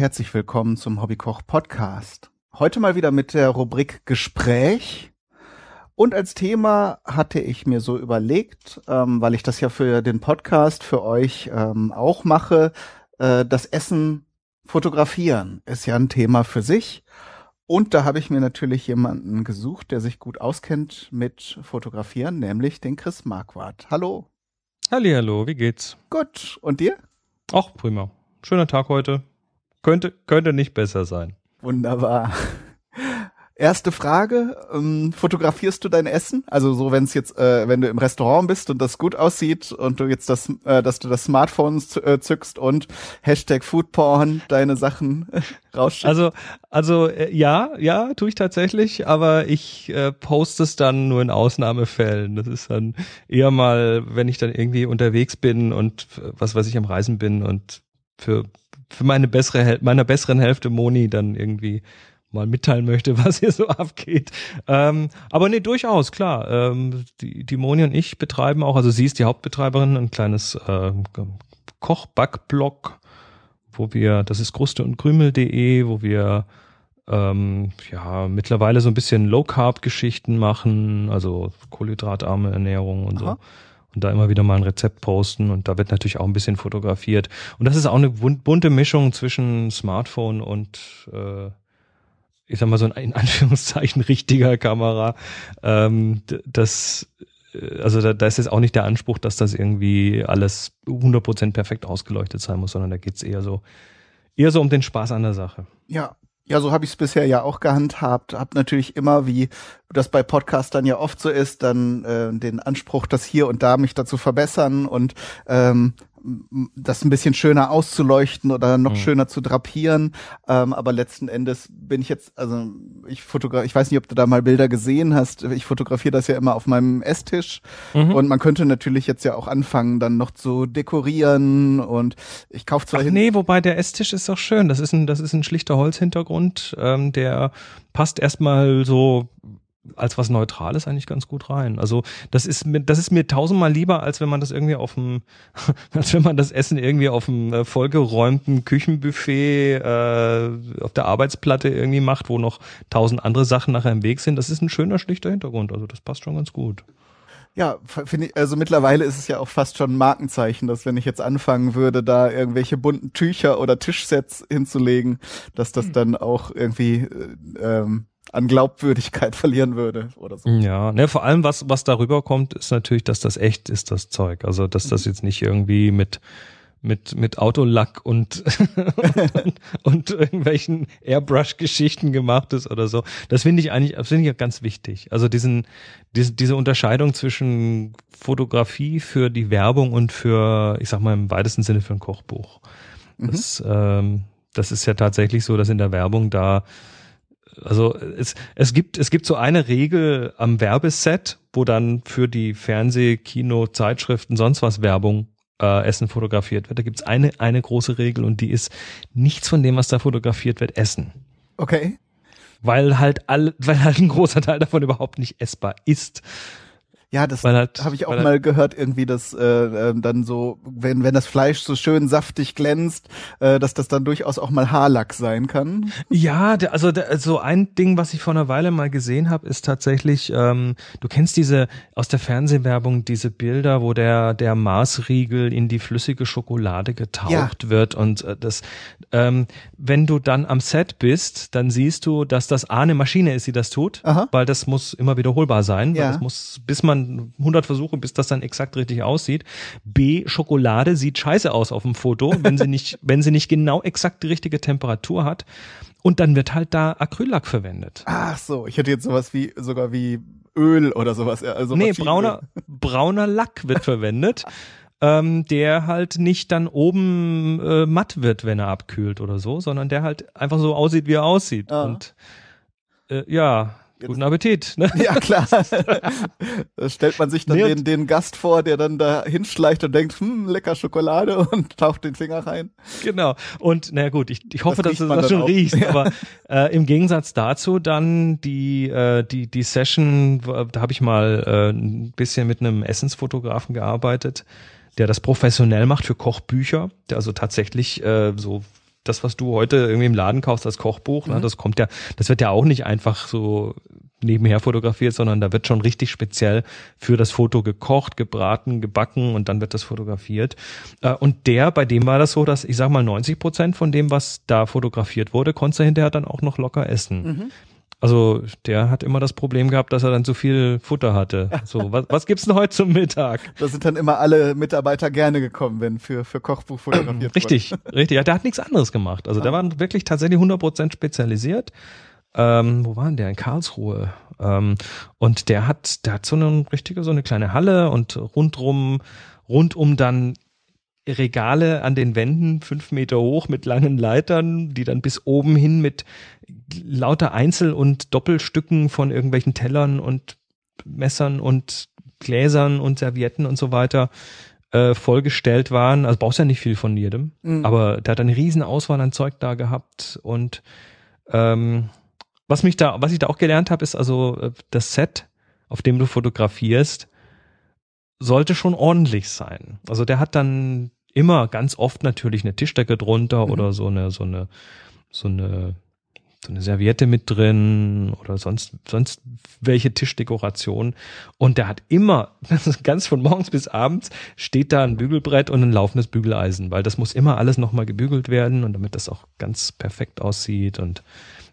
herzlich willkommen zum Hobbykoch Podcast. Heute mal wieder mit der Rubrik Gespräch. Und als Thema hatte ich mir so überlegt, ähm, weil ich das ja für den Podcast für euch ähm, auch mache, äh, das Essen fotografieren ist ja ein Thema für sich. Und da habe ich mir natürlich jemanden gesucht, der sich gut auskennt mit Fotografieren, nämlich den Chris Marquardt. Hallo. Hallo, wie geht's? Gut. Und dir? Ach, prima. Schöner Tag heute. Könnte, könnte nicht besser sein. Wunderbar. Erste Frage, ähm, fotografierst du dein Essen? Also so, wenn es jetzt, äh, wenn du im Restaurant bist und das gut aussieht und du jetzt das, äh, dass du das Smartphone äh, zückst und Hashtag Foodporn deine Sachen rausschickst? Also, also äh, ja, ja, tue ich tatsächlich, aber ich äh, poste es dann nur in Ausnahmefällen. Das ist dann eher mal, wenn ich dann irgendwie unterwegs bin und was weiß ich am Reisen bin und für für meine bessere meiner besseren Hälfte Moni dann irgendwie mal mitteilen möchte, was hier so abgeht. Ähm, aber nee, durchaus, klar. Ähm, die, die Moni und ich betreiben auch, also sie ist die Hauptbetreiberin, ein kleines äh, Kochbackblog, wo wir, das ist kruste und krümel.de, wo wir ähm, ja mittlerweile so ein bisschen Low-Carb-Geschichten machen, also kohlenhydratarme Ernährung und Aha. so und da immer wieder mal ein Rezept posten und da wird natürlich auch ein bisschen fotografiert. Und das ist auch eine bunte Mischung zwischen Smartphone und äh, ich sag mal so ein in Anführungszeichen richtiger Kamera. Ähm, das äh, also da, da ist jetzt auch nicht der Anspruch, dass das irgendwie alles 100% perfekt ausgeleuchtet sein muss, sondern da geht's eher so eher so um den Spaß an der Sache. Ja, ja, so habe ich es bisher ja auch gehandhabt. Hab natürlich immer, wie das bei Podcastern ja oft so ist, dann äh, den Anspruch, das hier und da mich dazu verbessern und ähm, das ein bisschen schöner auszuleuchten oder noch mhm. schöner zu drapieren. Ähm, aber letzten Endes bin ich jetzt, also ich fotografiere, ich weiß nicht, ob du da mal Bilder gesehen hast. Ich fotografiere das ja immer auf meinem Esstisch. Mhm. Und man könnte natürlich jetzt ja auch anfangen, dann noch zu dekorieren und ich kaufe zwar. Ach nee, wobei der Esstisch ist doch schön. Das ist ein, das ist ein schlichter Holzhintergrund. Ähm, der passt erstmal so als was Neutrales eigentlich ganz gut rein. Also das ist mir, das ist mir tausendmal lieber, als wenn man das irgendwie auf dem, als wenn man das Essen irgendwie auf dem äh, vollgeräumten Küchenbuffet äh, auf der Arbeitsplatte irgendwie macht, wo noch tausend andere Sachen nachher im Weg sind. Das ist ein schöner, schlichter Hintergrund. Also das passt schon ganz gut. Ja, finde ich, also mittlerweile ist es ja auch fast schon ein Markenzeichen, dass wenn ich jetzt anfangen würde, da irgendwelche bunten Tücher oder Tischsets hinzulegen, dass das hm. dann auch irgendwie äh, ähm, an Glaubwürdigkeit verlieren würde oder so. Ja, ne, vor allem was was darüber kommt, ist natürlich, dass das echt ist, das Zeug. Also dass das mhm. jetzt nicht irgendwie mit mit mit Autolack und und, und irgendwelchen Airbrush-Geschichten gemacht ist oder so. Das finde ich eigentlich, das finde ich auch ganz wichtig. Also diesen diese, diese Unterscheidung zwischen Fotografie für die Werbung und für, ich sag mal im weitesten Sinne für ein Kochbuch. Mhm. Das, ähm, das ist ja tatsächlich so, dass in der Werbung da also es, es gibt es gibt so eine Regel am Werbeset, wo dann für die Fernseh, Kino, Zeitschriften, sonst was Werbung äh, Essen fotografiert wird. Da gibt's eine eine große Regel und die ist nichts von dem, was da fotografiert wird, Essen. Okay. Weil halt all, weil halt ein großer Teil davon überhaupt nicht essbar ist. Ja, das halt, habe ich auch mal gehört, irgendwie, dass äh, äh, dann so, wenn, wenn das Fleisch so schön saftig glänzt, äh, dass das dann durchaus auch mal Haarlack sein kann. Ja, also so ein Ding, was ich vor einer Weile mal gesehen habe, ist tatsächlich, ähm, du kennst diese aus der Fernsehwerbung diese Bilder, wo der der Maßriegel in die flüssige Schokolade getaucht ja. wird und äh, das, ähm, wenn du dann am Set bist, dann siehst du, dass das A eine Maschine ist, die das tut, Aha. weil das muss immer wiederholbar sein, ja. weil das muss, bis man 100 Versuche, bis das dann exakt richtig aussieht. B, Schokolade sieht scheiße aus auf dem Foto, wenn sie nicht, wenn sie nicht genau exakt die richtige Temperatur hat. Und dann wird halt da Acryllack verwendet. Ach so, ich hätte jetzt sowas wie, sogar wie Öl oder sowas. Also nee, brauner, brauner Lack wird verwendet. ähm, der halt nicht dann oben äh, matt wird, wenn er abkühlt oder so, sondern der halt einfach so aussieht, wie er aussieht. Ah. Und äh, ja, Guten Appetit. Ne? Ja, klar. da stellt man sich dann nee, den, den Gast vor, der dann da hinschleicht und denkt, hm, lecker Schokolade und taucht den Finger rein. Genau. Und naja gut, ich, ich hoffe, das dass du das schon auch. riechst. Ja. Aber äh, im Gegensatz dazu dann die, äh, die, die Session, da habe ich mal äh, ein bisschen mit einem Essensfotografen gearbeitet, der das professionell macht für Kochbücher, der also tatsächlich äh, so das, was du heute irgendwie im Laden kaufst als Kochbuch, ne, mhm. ne, das kommt ja, das wird ja auch nicht einfach so nebenher fotografiert, sondern da wird schon richtig speziell für das Foto gekocht, gebraten, gebacken und dann wird das fotografiert. Äh, und der, bei dem war das so, dass ich sag mal 90 Prozent von dem, was da fotografiert wurde, konnte er hinterher dann auch noch locker essen. Mhm. Also der hat immer das Problem gehabt, dass er dann zu viel Futter hatte. So, was, was gibt's denn heute zum Mittag? Da sind dann immer alle Mitarbeiter gerne gekommen, wenn für, für Kochbuch fotografiert Richtig, wurde. richtig. Ja, der hat nichts anderes gemacht. Also ah. der war wirklich tatsächlich 100% spezialisiert. Ähm, wo waren der? In Karlsruhe. Ähm, und der hat, der hat so eine richtige, so eine kleine Halle und rundrum, rundum dann Regale an den Wänden, fünf Meter hoch mit langen Leitern, die dann bis oben hin mit lauter Einzel- und Doppelstücken von irgendwelchen Tellern und Messern und Gläsern und Servietten und so weiter äh, vollgestellt waren. Also brauchst ja nicht viel von jedem, mhm. aber der hat eine riesen Auswahl an Zeug da gehabt und ähm, was mich da, was ich da auch gelernt habe, ist also äh, das Set, auf dem du fotografierst, sollte schon ordentlich sein. Also der hat dann immer ganz oft natürlich eine Tischdecke drunter mhm. oder so eine so eine so eine so eine Serviette mit drin oder sonst sonst welche Tischdekoration. Und der hat immer ganz von morgens bis abends steht da ein Bügelbrett und ein laufendes Bügeleisen, weil das muss immer alles nochmal gebügelt werden und damit das auch ganz perfekt aussieht. Und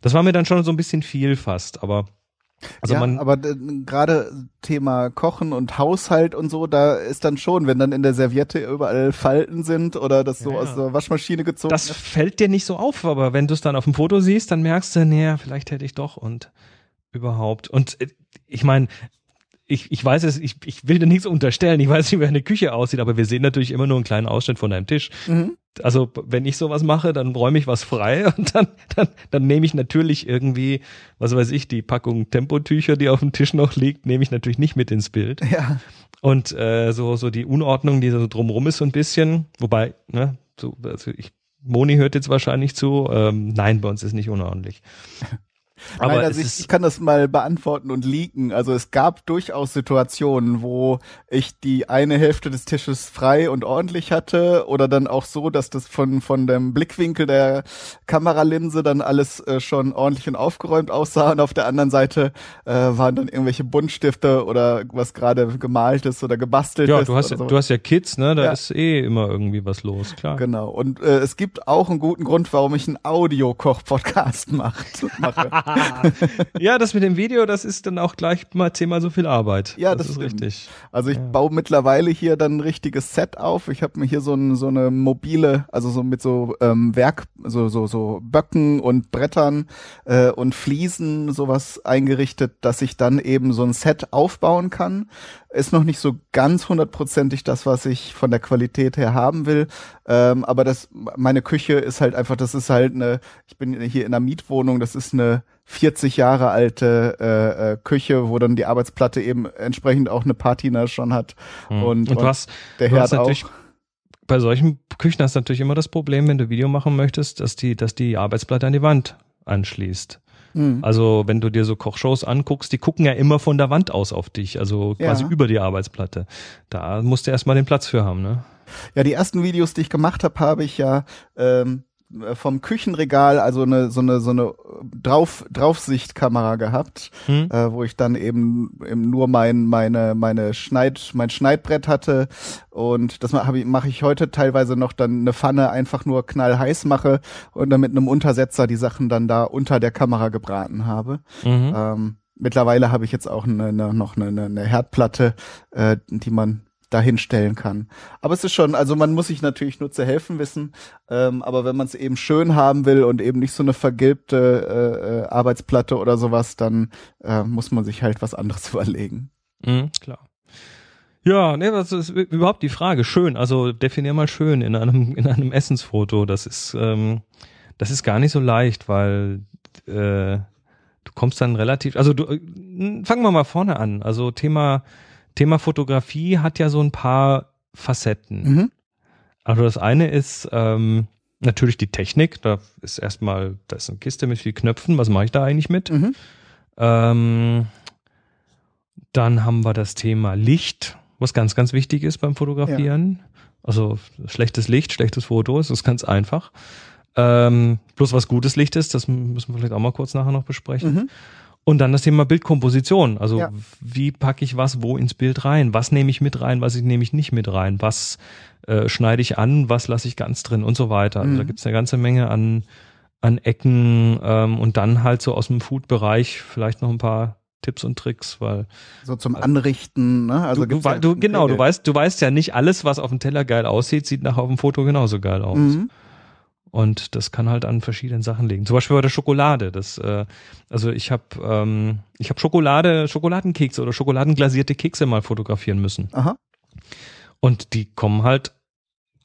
das war mir dann schon so ein bisschen viel fast, aber also ja, man, aber äh, gerade Thema Kochen und Haushalt und so, da ist dann schon, wenn dann in der Serviette überall Falten sind oder das so ja, aus der Waschmaschine gezogen Das ist. fällt dir nicht so auf, aber wenn du es dann auf dem Foto siehst, dann merkst du, naja, vielleicht hätte ich doch und überhaupt. Und äh, ich meine, ich, ich weiß es, ich, ich will dir nichts unterstellen, ich weiß nicht, wie eine Küche aussieht, aber wir sehen natürlich immer nur einen kleinen Ausschnitt von deinem Tisch. Mhm. Also wenn ich sowas mache, dann räume ich was frei und dann, dann, dann nehme ich natürlich irgendwie, was weiß ich, die Packung Tempotücher, die auf dem Tisch noch liegt, nehme ich natürlich nicht mit ins Bild. Ja. Und äh, so, so die Unordnung, die so drumrum ist so ein bisschen, wobei, ne, so, also ich, Moni hört jetzt wahrscheinlich zu, ähm, nein, bei uns ist nicht unordentlich. Aber Nein, also ich, ich, kann das mal beantworten und leaken. Also es gab durchaus Situationen, wo ich die eine Hälfte des Tisches frei und ordentlich hatte oder dann auch so, dass das von von dem Blickwinkel der Kameralinse dann alles äh, schon ordentlich und aufgeräumt aussah und auf der anderen Seite äh, waren dann irgendwelche Buntstifte oder was gerade gemalt ist oder gebastelt ja, ist. Ja, du hast ja, so. du hast ja Kids, ne? Da ja. ist eh immer irgendwie was los, klar. Genau. Und äh, es gibt auch einen guten Grund, warum ich einen Audio-Koch-Podcast mache. ja, das mit dem Video, das ist dann auch gleich mal zehnmal so viel Arbeit. Ja, das, das ist richtig. Also ich ja. baue mittlerweile hier dann ein richtiges Set auf. Ich habe mir hier so, ein, so eine mobile, also so mit so ähm, Werk, so so so Böcken und Brettern äh, und Fliesen sowas eingerichtet, dass ich dann eben so ein Set aufbauen kann. Ist noch nicht so ganz hundertprozentig das, was ich von der Qualität her haben will. Ähm, aber das, meine Küche ist halt einfach, das ist halt eine, ich bin hier in einer Mietwohnung, das ist eine 40 Jahre alte äh, äh, Küche, wo dann die Arbeitsplatte eben entsprechend auch eine Patina schon hat. Hm. Und, und, was, der Herd auch. Bei solchen Küchen hast du natürlich immer das Problem, wenn du Video machen möchtest, dass die, dass die Arbeitsplatte an die Wand anschließt. Hm. Also wenn du dir so Kochshows anguckst, die gucken ja immer von der Wand aus auf dich, also quasi ja. über die Arbeitsplatte. Da musst du erstmal den Platz für haben, ne? Ja, die ersten Videos, die ich gemacht habe, habe ich ja ähm, äh, vom Küchenregal also eine so eine so eine drauf Draufsichtkamera gehabt, hm. äh, wo ich dann eben, eben nur mein meine meine Schneid mein Schneidbrett hatte und das mache mache ich heute teilweise noch dann eine Pfanne einfach nur knallheiß mache und dann mit einem Untersetzer die Sachen dann da unter der Kamera gebraten habe. Mhm. Ähm, mittlerweile habe ich jetzt auch eine, eine, noch eine, eine Herdplatte, äh, die man dahinstellen kann. Aber es ist schon, also man muss sich natürlich nur zu helfen wissen, ähm, aber wenn man es eben schön haben will und eben nicht so eine vergilbte äh, äh, Arbeitsplatte oder sowas, dann äh, muss man sich halt was anderes überlegen. Mhm, klar. Ja, ne, das ist überhaupt die Frage. Schön, also definier mal schön in einem in einem Essensfoto. Das ist ähm, das ist gar nicht so leicht, weil äh, du kommst dann relativ, also du, äh, fangen wir mal vorne an. Also Thema Thema Fotografie hat ja so ein paar Facetten. Mhm. Also das eine ist ähm, natürlich die Technik. Da ist erstmal, da ist eine Kiste mit vielen Knöpfen. Was mache ich da eigentlich mit? Mhm. Ähm, dann haben wir das Thema Licht, was ganz, ganz wichtig ist beim Fotografieren. Ja. Also schlechtes Licht, schlechtes Foto, das ist ganz einfach. Ähm, bloß was gutes Licht ist, das müssen wir vielleicht auch mal kurz nachher noch besprechen. Mhm. Und dann das Thema Bildkomposition. Also Ja. wie packe ich was wo ins Bild rein? Was nehme ich mit rein? Was nehme ich nicht mit rein? Was äh, schneide ich an? Was lasse ich ganz drin? Und so weiter. Also Mhm. da gibt's eine ganze Menge an, an Ecken ähm, und dann halt so aus dem Food-Bereich vielleicht noch ein paar Tipps und Tricks, weil So zum Anrichten, ne? Also du, du, ja du genau, du weißt, du weißt ja nicht alles, was auf dem Teller geil aussieht, sieht nachher auf dem Foto genauso geil aus. Mhm. Und das kann halt an verschiedenen Sachen liegen. Zum Beispiel bei der Schokolade. Das, äh, also ich habe ähm, ich habe Schokolade, Schokoladenkekse oder schokoladenglasierte Kekse mal fotografieren müssen. Aha. Und die kommen halt,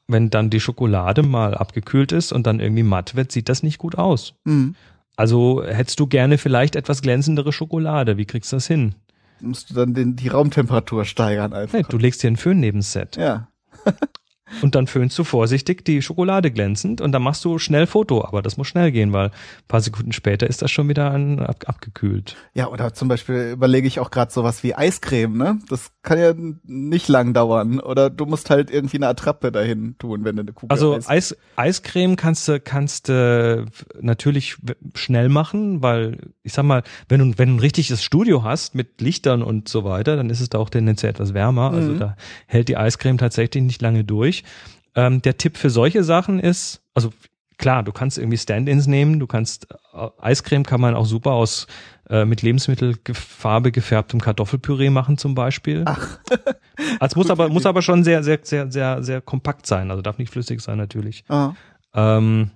wenn dann die Schokolade mal abgekühlt ist und dann irgendwie matt wird, sieht das nicht gut aus. Mhm. Also hättest du gerne vielleicht etwas glänzendere Schokolade. Wie kriegst du das hin? Musst du dann den, die Raumtemperatur steigern einfach. Nee, du legst dir einen Föhn neben Set. Ja. Und dann föhnst du vorsichtig die Schokolade glänzend und dann machst du schnell Foto, aber das muss schnell gehen, weil ein paar Sekunden später ist das schon wieder an, ab, abgekühlt. Ja, oder zum Beispiel überlege ich auch gerade sowas wie Eiscreme, ne? Das kann ja nicht lang dauern. Oder du musst halt irgendwie eine Attrappe dahin tun, wenn du eine Kugel Also Eis- Eis, Eiscreme kannst du kannst du natürlich schnell machen, weil ich sag mal, wenn du wenn du ein richtiges Studio hast mit Lichtern und so weiter, dann ist es da auch tendenziell etwas wärmer. Also Mhm. da hält die Eiscreme tatsächlich nicht lange durch. Ähm, der Tipp für solche Sachen ist, also klar, du kannst irgendwie Stand-ins nehmen, du kannst äh, Eiscreme kann man auch super aus äh, mit Lebensmittelfarbe gefärbtem Kartoffelpüree machen zum Beispiel. Ach. Also muss aber muss aber schon sehr sehr sehr sehr sehr kompakt sein, also darf nicht flüssig sein natürlich. Ah. Ähm,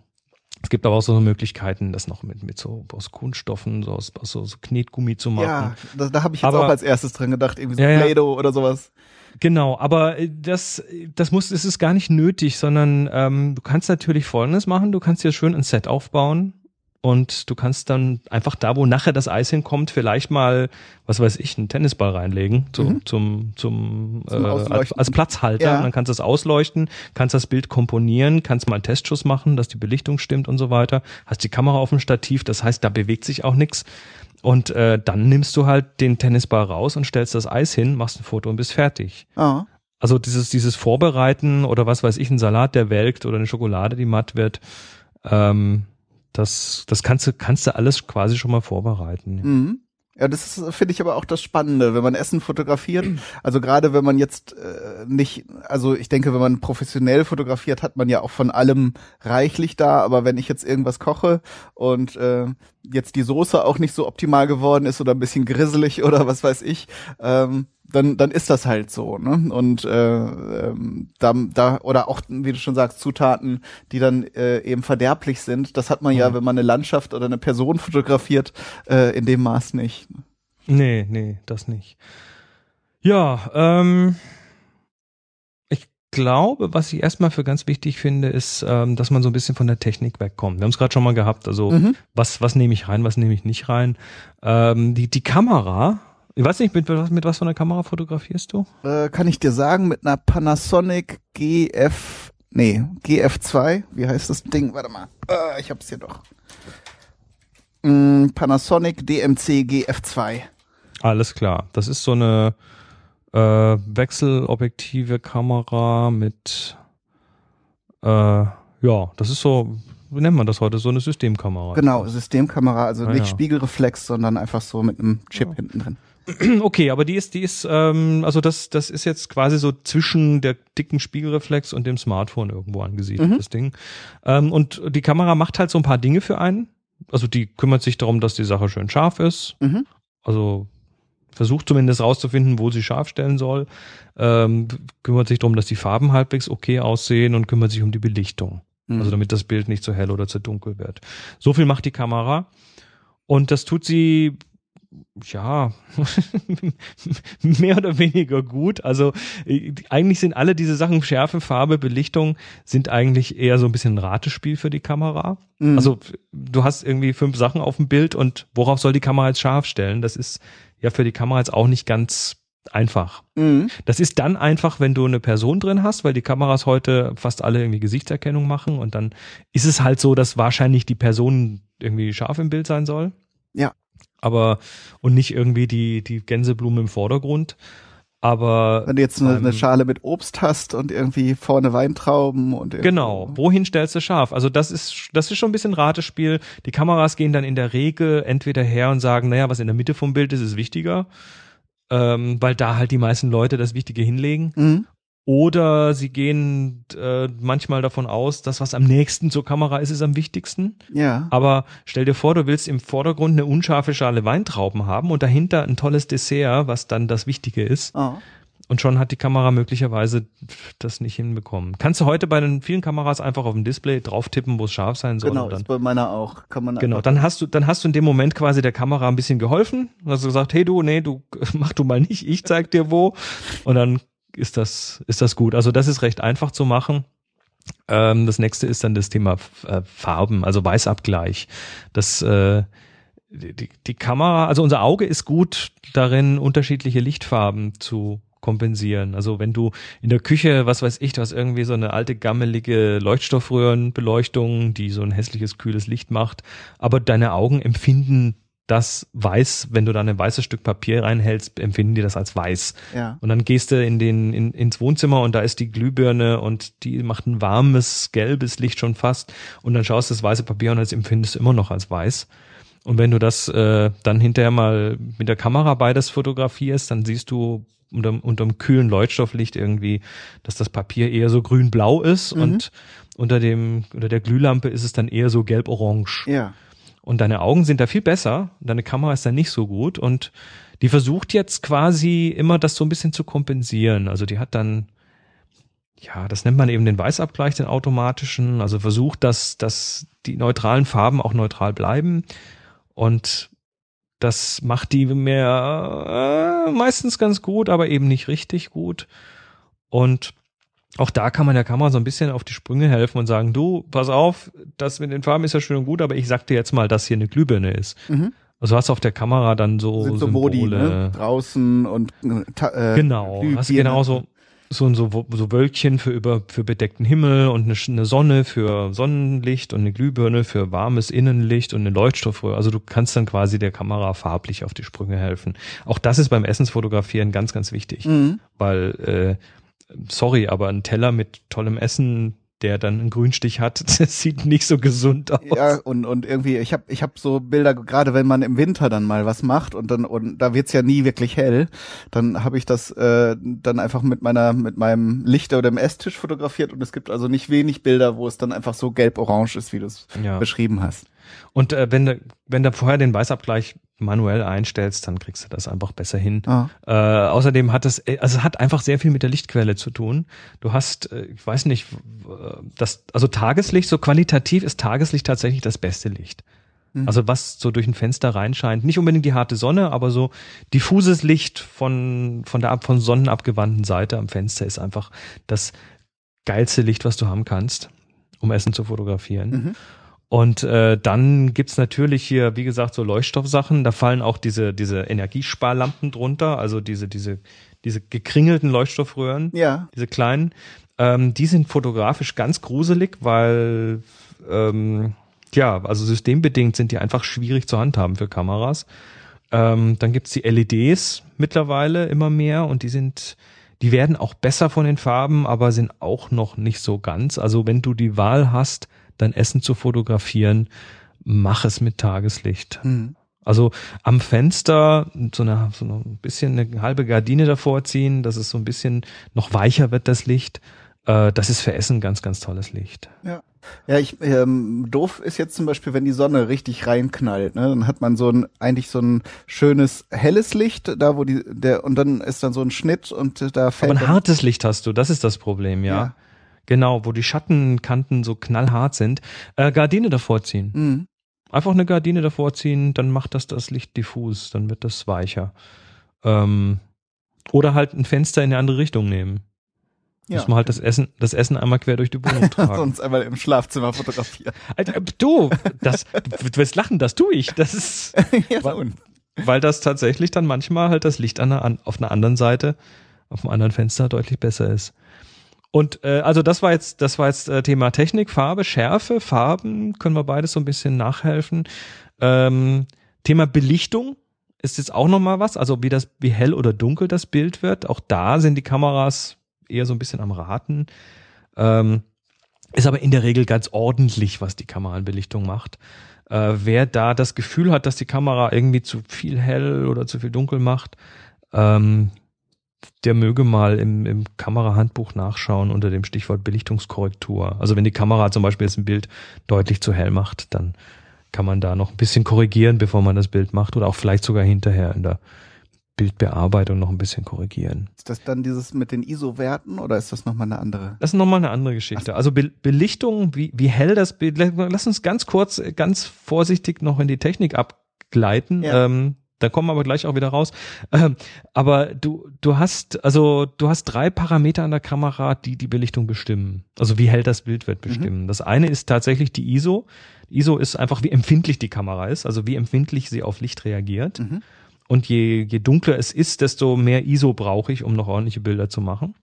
es gibt aber auch so Möglichkeiten, das noch mit, mit so aus Kunststoffen, so aus, aus so, so Knetgummi zu machen. Ja, da, da habe ich jetzt Aber- auch als erstes dran gedacht, irgendwie so Ja, ja. Play-Doh oder sowas. Genau, aber äh, das, das muss, es ist gar nicht nötig, sondern ähm, du kannst natürlich Folgendes machen: Du kannst dir schön ein Set aufbauen und du kannst dann einfach da, wo nachher das Eis hinkommt, vielleicht mal, was weiß ich, einen Tennisball reinlegen zum Mhm. zum zum, Zum äh, als, Platzhalter. Ja. Und dann kannst du es ausleuchten, kannst das Bild komponieren, kannst mal einen Testschuss machen, dass die Belichtung stimmt und so weiter. Hast die Kamera auf dem Stativ, das heißt, da bewegt sich auch nichts. Und äh, dann nimmst du halt den Tennisball raus und stellst das Eis hin, machst ein Foto und bist fertig. Ah. Also dieses, dieses Vorbereiten oder was weiß ich, ein Salat, der welkt oder eine Schokolade, die matt wird, ähm, das, das kannst du, kannst du alles quasi schon mal vorbereiten. Mhm. Ja, das finde ich aber auch das Spannende, wenn man Essen fotografiert. Also gerade wenn man jetzt äh, nicht, also ich denke, wenn man professionell fotografiert, hat man ja auch von allem reichlich da. Aber wenn ich jetzt irgendwas koche und äh, jetzt die Soße auch nicht so optimal geworden ist oder ein bisschen grisselig oder was weiß ich, ähm, dann, dann ist das halt so, ne? Und äh, ähm, da, da, oder auch, wie du schon sagst, Zutaten, die dann äh, eben verderblich sind, das hat man ja, Mhm. wenn man eine Landschaft oder eine Person fotografiert, äh, in dem Maß nicht. Nee, nee, das nicht. Ja, ähm, ich glaube, was ich erstmal für ganz wichtig finde, ist, ähm, dass man so ein bisschen von der Technik wegkommt. Wir haben es gerade schon mal gehabt, also Mhm. was, was nehme ich rein, was nehme ich nicht rein. Ähm, die, die Kamera, ich weiß nicht, mit, was- mit was von der Kamera fotografierst du? Äh, kann ich dir sagen, mit einer Panasonic GF, nee, GF2, wie heißt das Ding? Warte mal, äh, ich hab's hier doch. Mm, Panasonic DMC GF2. Alles klar. Das ist so eine äh, wechselobjektive Kamera mit äh, ja, das ist so, wie nennt man das heute? So eine Systemkamera. Genau, Systemkamera, also Ah, nicht ja. Spiegelreflex, sondern einfach so mit einem Chip Ja. hinten drin. Okay, aber die ist, die ist, ähm, also das, das ist jetzt quasi so zwischen der dicken Spiegelreflex und dem Smartphone irgendwo angesiedelt, Mhm. das Ding. Ähm, und die Kamera macht halt so ein paar Dinge für einen. Also die kümmert sich darum, dass die Sache schön scharf ist. Mhm. Also versucht zumindest rauszufinden, wo sie scharf stellen soll. Ähm, kümmert sich darum, dass die Farben halbwegs okay aussehen und kümmert sich um die Belichtung. Mhm. Also damit das Bild nicht zu hell oder zu dunkel wird. So viel macht die Kamera. Und das tut sie, ja, mehr oder weniger gut. Also äh, eigentlich sind alle diese Sachen, Schärfe, Farbe, Belichtung, sind eigentlich eher so ein bisschen ein Ratespiel für die Kamera. Mhm. Also du hast irgendwie fünf Sachen auf dem Bild und worauf soll die Kamera jetzt scharf stellen? Das ist ja für die Kamera jetzt auch nicht ganz einfach. Mhm. Das ist dann einfach, wenn du eine Person drin hast, weil die Kameras heute fast alle irgendwie Gesichtserkennung machen und dann ist es halt so, dass wahrscheinlich die Person irgendwie scharf im Bild sein soll. Ja. Aber und nicht irgendwie die die Gänseblume im Vordergrund. Aber wenn du jetzt eine, eine, Schale mit Obst hast und irgendwie vorne Weintrauben und genau, wohin stellst du scharf? Also das ist das ist schon ein bisschen Ratespiel. Die Kameras gehen dann in der Regel entweder her und sagen, naja, was in der Mitte vom Bild ist, ist wichtiger, ähm, weil da halt die meisten Leute das Wichtige hinlegen. Mhm. Oder sie gehen äh, manchmal davon aus, dass was am nächsten zur Kamera ist, ist am wichtigsten. Ja. Aber stell dir vor, du willst im Vordergrund eine unscharfe Schale Weintrauben haben und dahinter ein tolles Dessert, was dann das Wichtige ist. Oh. Und schon hat die Kamera möglicherweise das nicht hinbekommen. Kannst du heute bei den vielen Kameras einfach auf dem Display drauf tippen, wo es scharf sein soll? Genau, dann, bei meiner auch. Kann man genau, dann hast du, dann hast du in dem Moment quasi der Kamera ein bisschen geholfen. Hast du gesagt, hey du, nee, du mach du mal nicht, ich zeig dir wo. Und dann ist das, ist das gut. Also das ist recht einfach zu machen. Ähm, das nächste ist dann das Thema äh, Farben, also Weißabgleich. Das, äh, die, die Kamera, also unser Auge ist gut darin, unterschiedliche Lichtfarben zu kompensieren. Also wenn du in der Küche, was weiß ich, du hast irgendwie so eine alte gammelige Leuchtstoffröhrenbeleuchtung, die so ein hässliches kühles Licht macht, aber deine Augen empfinden das weiß, wenn du da ein weißes Stück Papier reinhältst, empfinden die das als weiß. Ja. Und dann gehst du in den, in, ins Wohnzimmer und da ist die Glühbirne und die macht ein warmes, gelbes Licht schon fast. Und dann schaust du das weiße Papier und das empfindest du immer noch als weiß. Und wenn du das äh, dann hinterher mal mit der Kamera beides fotografierst, dann siehst du unter, unterm kühlen Leuchtstofflicht irgendwie, dass das Papier eher so grün-blau ist mhm. und unter dem, unter der Glühlampe ist es dann eher so gelb-orange. Ja. Und deine Augen sind da viel besser, deine Kamera ist da nicht so gut und die versucht jetzt quasi immer das so ein bisschen zu kompensieren. Also die hat dann, ja, das nennt man eben den Weißabgleich, den automatischen, also versucht, dass, dass die neutralen Farben auch neutral bleiben und das macht die mehr äh, meistens ganz gut, aber eben nicht richtig gut. Und auch da kann man der Kamera so ein bisschen auf die Sprünge helfen und sagen, du, pass auf, das mit den Farben ist ja schön und gut, aber ich sag dir jetzt mal, dass hier eine Glühbirne ist. Mhm. Also hast du auf der Kamera dann so Sind so Symbole. Modi, ne? draußen und äh, genau, Glühbirne. hast du genauso so so so Wölkchen für über für bedeckten Himmel und eine, eine Sonne für Sonnenlicht und eine Glühbirne für warmes Innenlicht und eine Leuchtstoffröhre. Also du kannst dann quasi der Kamera farblich auf die Sprünge helfen. Auch das ist beim Essensfotografieren ganz ganz wichtig, mhm. weil äh, sorry, aber ein Teller mit tollem Essen, der dann einen Grünstich hat, das sieht nicht so gesund aus. Ja, und, und irgendwie, ich habe ich hab so Bilder, gerade wenn man im Winter dann mal was macht und dann, und da wird's ja nie wirklich hell, dann habe ich das äh, dann einfach mit meiner, mit meinem Lichter oder dem Esstisch fotografiert und es gibt also nicht wenig Bilder, wo es dann einfach so gelb-orange ist, wie du es ja. beschrieben hast. Und äh, wenn wenn du vorher den Weißabgleich manuell einstellst, dann kriegst du das einfach besser hin. Ah. Äh, außerdem hat es, also es hat einfach sehr viel mit der Lichtquelle zu tun. Du hast, äh, ich weiß nicht, das, also Tageslicht, so qualitativ ist Tageslicht tatsächlich das beste Licht. Mhm. Also was so durch ein Fenster reinscheint, nicht unbedingt die harte Sonne, aber so diffuses Licht von, von der von sonnenabgewandten Seite am Fenster ist einfach das geilste Licht, was du haben kannst, um Essen zu fotografieren. Mhm. Und äh, dann gibt's natürlich hier, wie gesagt, so Leuchtstoffsachen. Da fallen auch diese, diese Energiesparlampen drunter, also diese, diese, diese gekringelten Leuchtstoffröhren, ja. diese kleinen. Ähm, die sind fotografisch ganz gruselig, weil ähm, ja, also systembedingt sind die einfach schwierig zu handhaben für Kameras. Ähm, dann gibt's die LEDs mittlerweile immer mehr und die sind, die werden auch besser von den Farben, aber sind auch noch nicht so ganz. Also wenn du die Wahl hast, dein Essen zu fotografieren, mach es mit Tageslicht. Mhm. Also am Fenster so, eine, so ein bisschen eine halbe Gardine davor ziehen, dass es so ein bisschen noch weicher wird, das Licht. Äh, das ist für Essen ganz, ganz tolles Licht. Ja. Ja, ich ähm, doof ist jetzt zum Beispiel, wenn die Sonne richtig reinknallt, ne, dann hat man so ein eigentlich so ein schönes helles Licht, da wo die der und dann ist dann so ein Schnitt und da fällt. Aber ein hartes Licht hast du, das ist das Problem, ja. ja. Genau, wo die Schattenkanten so knallhart sind. Äh, Gardine davor ziehen. Mhm. Einfach eine Gardine davor ziehen, dann macht das das Licht diffus, dann wird das weicher. Ähm, oder halt ein Fenster in eine andere Richtung nehmen. Ja. Muss man halt das Essen, das Essen einmal quer durch die Wohnung tragen. Sonst einmal im Schlafzimmer fotografieren. Alter, du, das, du wirst lachen, das tue ich. Das ist, ja, weil, weil, das tatsächlich dann manchmal halt das Licht an der, auf einer anderen Seite, auf einem anderen Fenster deutlich besser ist. Und äh, also das war jetzt, das war jetzt äh, Thema Technik, Farbe, Schärfe, Farben können wir beides so ein bisschen nachhelfen. Ähm, Thema Belichtung ist jetzt auch nochmal was, also wie das, wie hell oder dunkel das Bild wird. Auch da sind die Kameras eher so ein bisschen am Raten. Ähm, ist aber in der Regel ganz ordentlich, was die Kameranbelichtung macht. Äh, wer da das Gefühl hat, dass die Kamera irgendwie zu viel hell oder zu viel dunkel macht, ähm, der möge mal im, im Kamerahandbuch nachschauen unter dem Stichwort Belichtungskorrektur. Also wenn die Kamera zum Beispiel jetzt ein Bild deutlich zu hell macht, dann kann man da noch ein bisschen korrigieren, bevor man das Bild macht oder auch vielleicht sogar hinterher in der Bildbearbeitung noch ein bisschen korrigieren. Ist das dann dieses mit den ISO-Werten oder ist das nochmal eine andere? Das ist nochmal eine andere Geschichte. Also Be Belichtung, wie, wie hell das Bild, lass uns ganz kurz, ganz vorsichtig noch in die Technik abgleiten. Ja. Ähm, da kommen wir aber gleich auch wieder raus. Ähm, aber du, du hast, also du hast drei Parameter an der Kamera, die die Belichtung bestimmen. Also wie hell das Bild wird mhm. bestimmen. Mhm. Das eine ist tatsächlich die ISO. ISO ist einfach, wie empfindlich die Kamera ist, also wie empfindlich sie auf Licht reagiert. Mhm. Und je, je dunkler es ist, desto mehr ISO brauche ich, um noch ordentliche Bilder zu machen.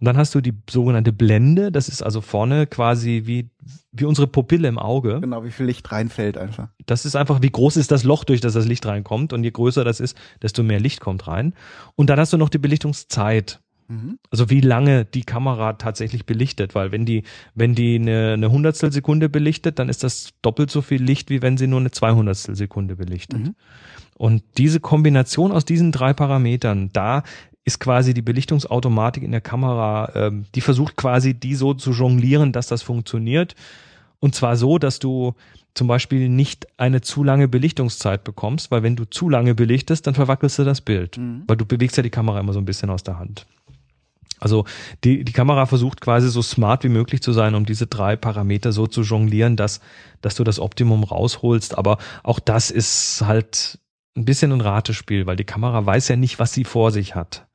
Und dann hast du die sogenannte Blende, das ist also vorne quasi wie, wie unsere Pupille im Auge. Genau, wie viel Licht reinfällt einfach. Das ist einfach, wie groß ist das Loch, durch das das Licht reinkommt. Und je größer das ist, desto mehr Licht kommt rein. Und dann hast du noch die Belichtungszeit. Mhm. Also wie lange die Kamera tatsächlich belichtet, weil wenn die, wenn die eine, eine Hundertstel Sekunde belichtet, dann ist das doppelt so viel Licht, wie wenn sie nur eine Zweihundertstel Sekunde belichtet. Mhm. Und diese Kombination aus diesen drei Parametern, da ist quasi die Belichtungsautomatik in der Kamera, ähm, die versucht quasi die so zu jonglieren, dass das funktioniert. Und zwar so, dass du zum Beispiel nicht eine zu lange Belichtungszeit bekommst, weil wenn du zu lange belichtest, dann verwackelst du das Bild, mhm. weil du bewegst ja die Kamera immer so ein bisschen aus der Hand. Also die, die Kamera versucht quasi so smart wie möglich zu sein, um diese drei Parameter so zu jonglieren, dass, dass du das Optimum rausholst. Aber auch das ist halt ein bisschen ein Ratespiel, weil die Kamera weiß ja nicht, was sie vor sich hat.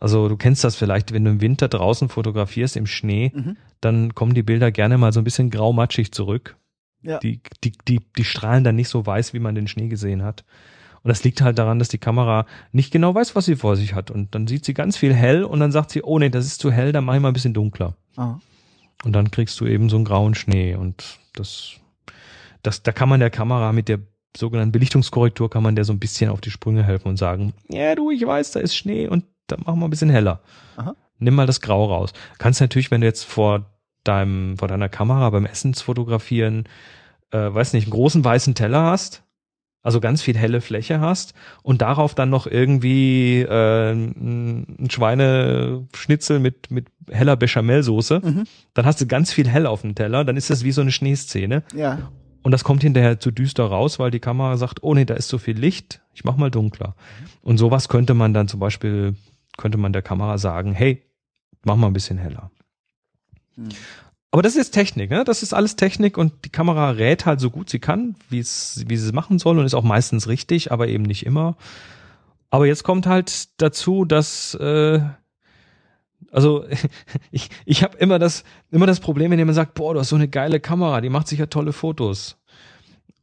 Also du kennst das vielleicht, wenn du im Winter draußen fotografierst im Schnee, mhm. dann kommen die Bilder gerne mal so ein bisschen graumatschig zurück. Ja. Die, die, die, die strahlen dann nicht so weiß, wie man den Schnee gesehen hat. Und das liegt halt daran, dass die Kamera nicht genau weiß, was sie vor sich hat. Und dann sieht sie ganz viel hell und dann sagt sie, oh nee, das ist zu hell, dann mach ich mal ein bisschen dunkler. Ah. Und dann kriegst du eben so einen grauen Schnee. Und das, das, da kann man der Kamera mit der sogenannten Belichtungskorrektur kann man der so ein bisschen auf die Sprünge helfen und sagen, ja du, ich weiß, da ist Schnee und da machen wir ein bisschen heller. Aha. Nimm mal das Grau raus. Kannst natürlich, wenn du jetzt vor deinem, vor deiner Kamera beim Essensfotografieren, äh, weiß nicht, einen großen weißen Teller hast, also ganz viel helle Fläche hast und darauf dann noch irgendwie äh, ein Schweineschnitzel mit mit heller Bechamelsoße, mhm. dann hast du ganz viel hell auf dem Teller, dann ist das wie so eine Schneeszene. Ja. Und das kommt hinterher zu düster raus, weil die Kamera sagt, oh nee, da ist so viel Licht, ich mach mal dunkler. Und sowas könnte man dann zum Beispiel, könnte man der Kamera sagen, hey, mach mal ein bisschen heller. Mhm. Aber das ist Technik, ne? Das ist alles Technik und die Kamera rät halt so gut sie kann, wie es, wie sie es machen soll und ist auch meistens richtig, aber eben nicht immer. Aber jetzt kommt halt dazu, dass äh, also ich, ich habe immer das, immer das Problem, wenn jemand sagt, boah, du hast so eine geile Kamera, die macht sicher tolle Fotos.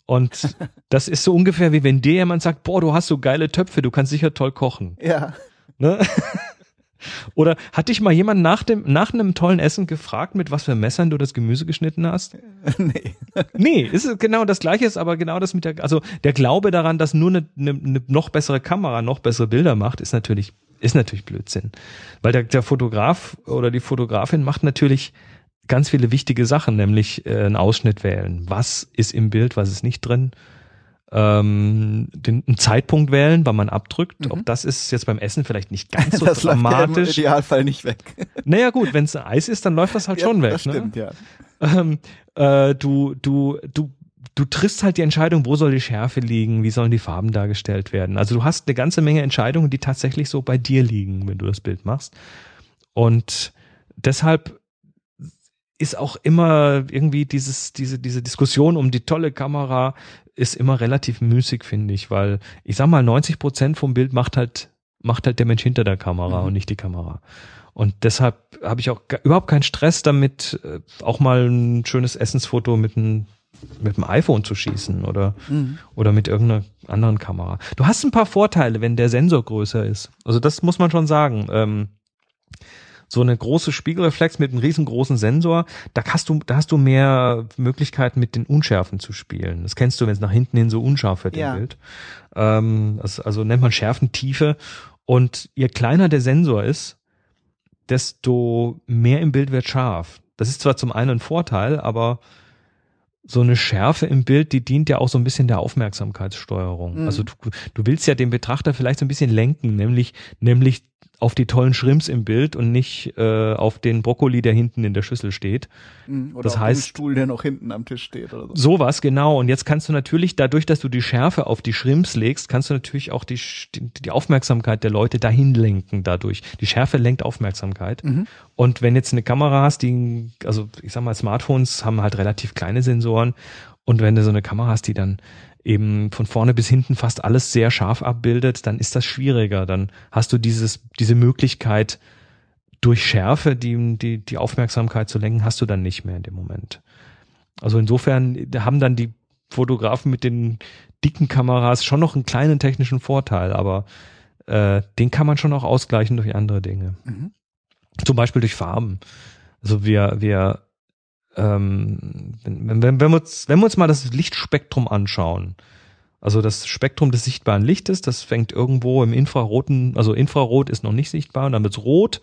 Und das ist so ungefähr wie wenn dir jemand sagt, boah, du hast so geile Töpfe, du kannst sicher toll kochen. Ja. Ne? Oder hat dich mal jemand nach dem, nach einem tollen Essen gefragt, mit was für Messern du das Gemüse geschnitten hast? Nee. Nee, ist genau das gleiche, ist aber genau das mit der, also der Glaube daran, dass nur eine, eine, eine noch bessere Kamera noch bessere Bilder macht, ist natürlich ist natürlich Blödsinn. Weil der, der Fotograf oder die Fotografin macht natürlich ganz viele wichtige Sachen, nämlich äh, einen Ausschnitt wählen. Was ist im Bild, was ist nicht drin? Ähm, den einen Zeitpunkt wählen, wann man abdrückt. Mhm. Ob das ist jetzt beim Essen vielleicht nicht ganz so das dramatisch. Läuft ja im Idealfall nicht weg. Naja gut, wenn es Eis ist, dann läuft das halt ja, schon weg. Das ne? stimmt, ne? ja. Ähm, äh, du, du, du du triffst halt die Entscheidung, wo soll die Schärfe liegen, wie sollen die Farben dargestellt werden. Also du hast eine ganze Menge Entscheidungen, die tatsächlich so bei dir liegen, wenn du das Bild machst. Und deshalb ist auch immer irgendwie dieses, diese, diese Diskussion um die tolle Kamera ist immer relativ müßig, finde ich, weil ich sag mal, 90 Prozent vom Bild macht halt, macht halt der Mensch hinter der Kamera mhm. und nicht die Kamera. Und deshalb habe ich auch überhaupt keinen Stress damit, äh, auch mal ein schönes Essensfoto mit einem mit dem iPhone zu schießen oder, mhm. oder mit irgendeiner anderen Kamera. Du hast ein paar Vorteile, wenn der Sensor größer ist. Also das muss man schon sagen. Ähm, so eine große Spiegelreflex mit einem riesengroßen Sensor, da hast du, da hast du mehr Möglichkeiten mit den Unschärfen zu spielen. Das kennst du, wenn es nach hinten hin so unscharf wird Ja. im Bild. Ähm, das, also nennt man Schärfentiefe. Und je kleiner der Sensor ist, desto mehr im Bild wird scharf. Das ist zwar zum einen ein Vorteil, aber so eine Schärfe im Bild, die dient ja auch so ein bisschen der Aufmerksamkeitssteuerung. Mhm. Also du, du willst ja den Betrachter vielleicht so ein bisschen lenken, nämlich, nämlich auf die tollen Shrimps im Bild und nicht äh, auf den Brokkoli, der hinten in der Schüssel steht. Mhm. Oder Das auf heißt- dem Stuhl, der noch hinten am Tisch steht oder so. Sowas, genau. Und jetzt kannst du natürlich, dadurch, dass du die Schärfe auf die Shrimps legst, kannst du natürlich auch die, die Aufmerksamkeit der Leute dahin lenken dadurch. Die Schärfe lenkt Aufmerksamkeit. Mhm. Und wenn jetzt eine Kamera hast, die, also ich sag mal, Smartphones haben halt relativ kleine Sensoren. Und wenn du so eine Kamera hast, die dann eben von vorne bis hinten fast alles sehr scharf abbildet, dann ist das schwieriger. Dann hast du dieses, diese Möglichkeit, durch Schärfe die, die, die Aufmerksamkeit zu lenken, hast du dann nicht mehr in dem Moment. Also insofern haben dann die Fotografen mit den dicken Kameras schon noch einen kleinen technischen Vorteil, aber äh, den kann man schon auch ausgleichen durch andere Dinge. Mhm. Zum Beispiel durch Farben. Also wir, wir, ähm, wenn, wenn, wenn, wir uns, wenn wir uns mal das Lichtspektrum anschauen, also das Spektrum des sichtbaren Lichtes, das fängt irgendwo im Infraroten, also Infrarot ist noch nicht sichtbar und dann wird's rot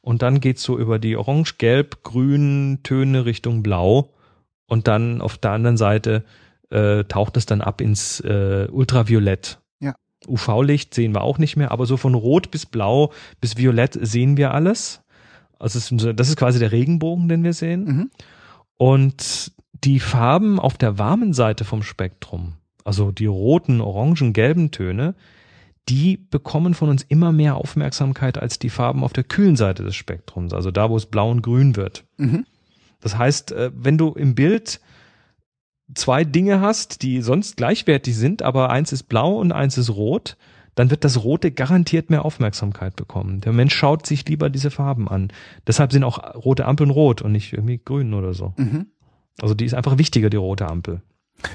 und dann geht's so über die Orange, Gelb, Grün Töne Richtung Blau und dann auf der anderen Seite äh, taucht es dann ab ins äh, Ultraviolett. Ja. UV-Licht sehen wir auch nicht mehr, aber so von Rot bis Blau bis Violett sehen wir alles. Also das ist quasi der Regenbogen, den wir sehen. Mhm. Und die Farben auf der warmen Seite vom Spektrum, also die roten, orangen, gelben Töne, die bekommen von uns immer mehr Aufmerksamkeit als die Farben auf der kühlen Seite des Spektrums, also da, wo es blau und grün wird. Mhm. Das heißt, äh, wenn du im Bild zwei Dinge hast, die sonst gleichwertig sind, aber eins ist blau und eins ist rot, dann wird das Rote garantiert mehr Aufmerksamkeit bekommen. Der Mensch schaut sich lieber diese Farben an. Deshalb sind auch rote Ampeln rot und nicht irgendwie grün oder so. Mhm. Also die ist einfach wichtiger, die rote Ampel.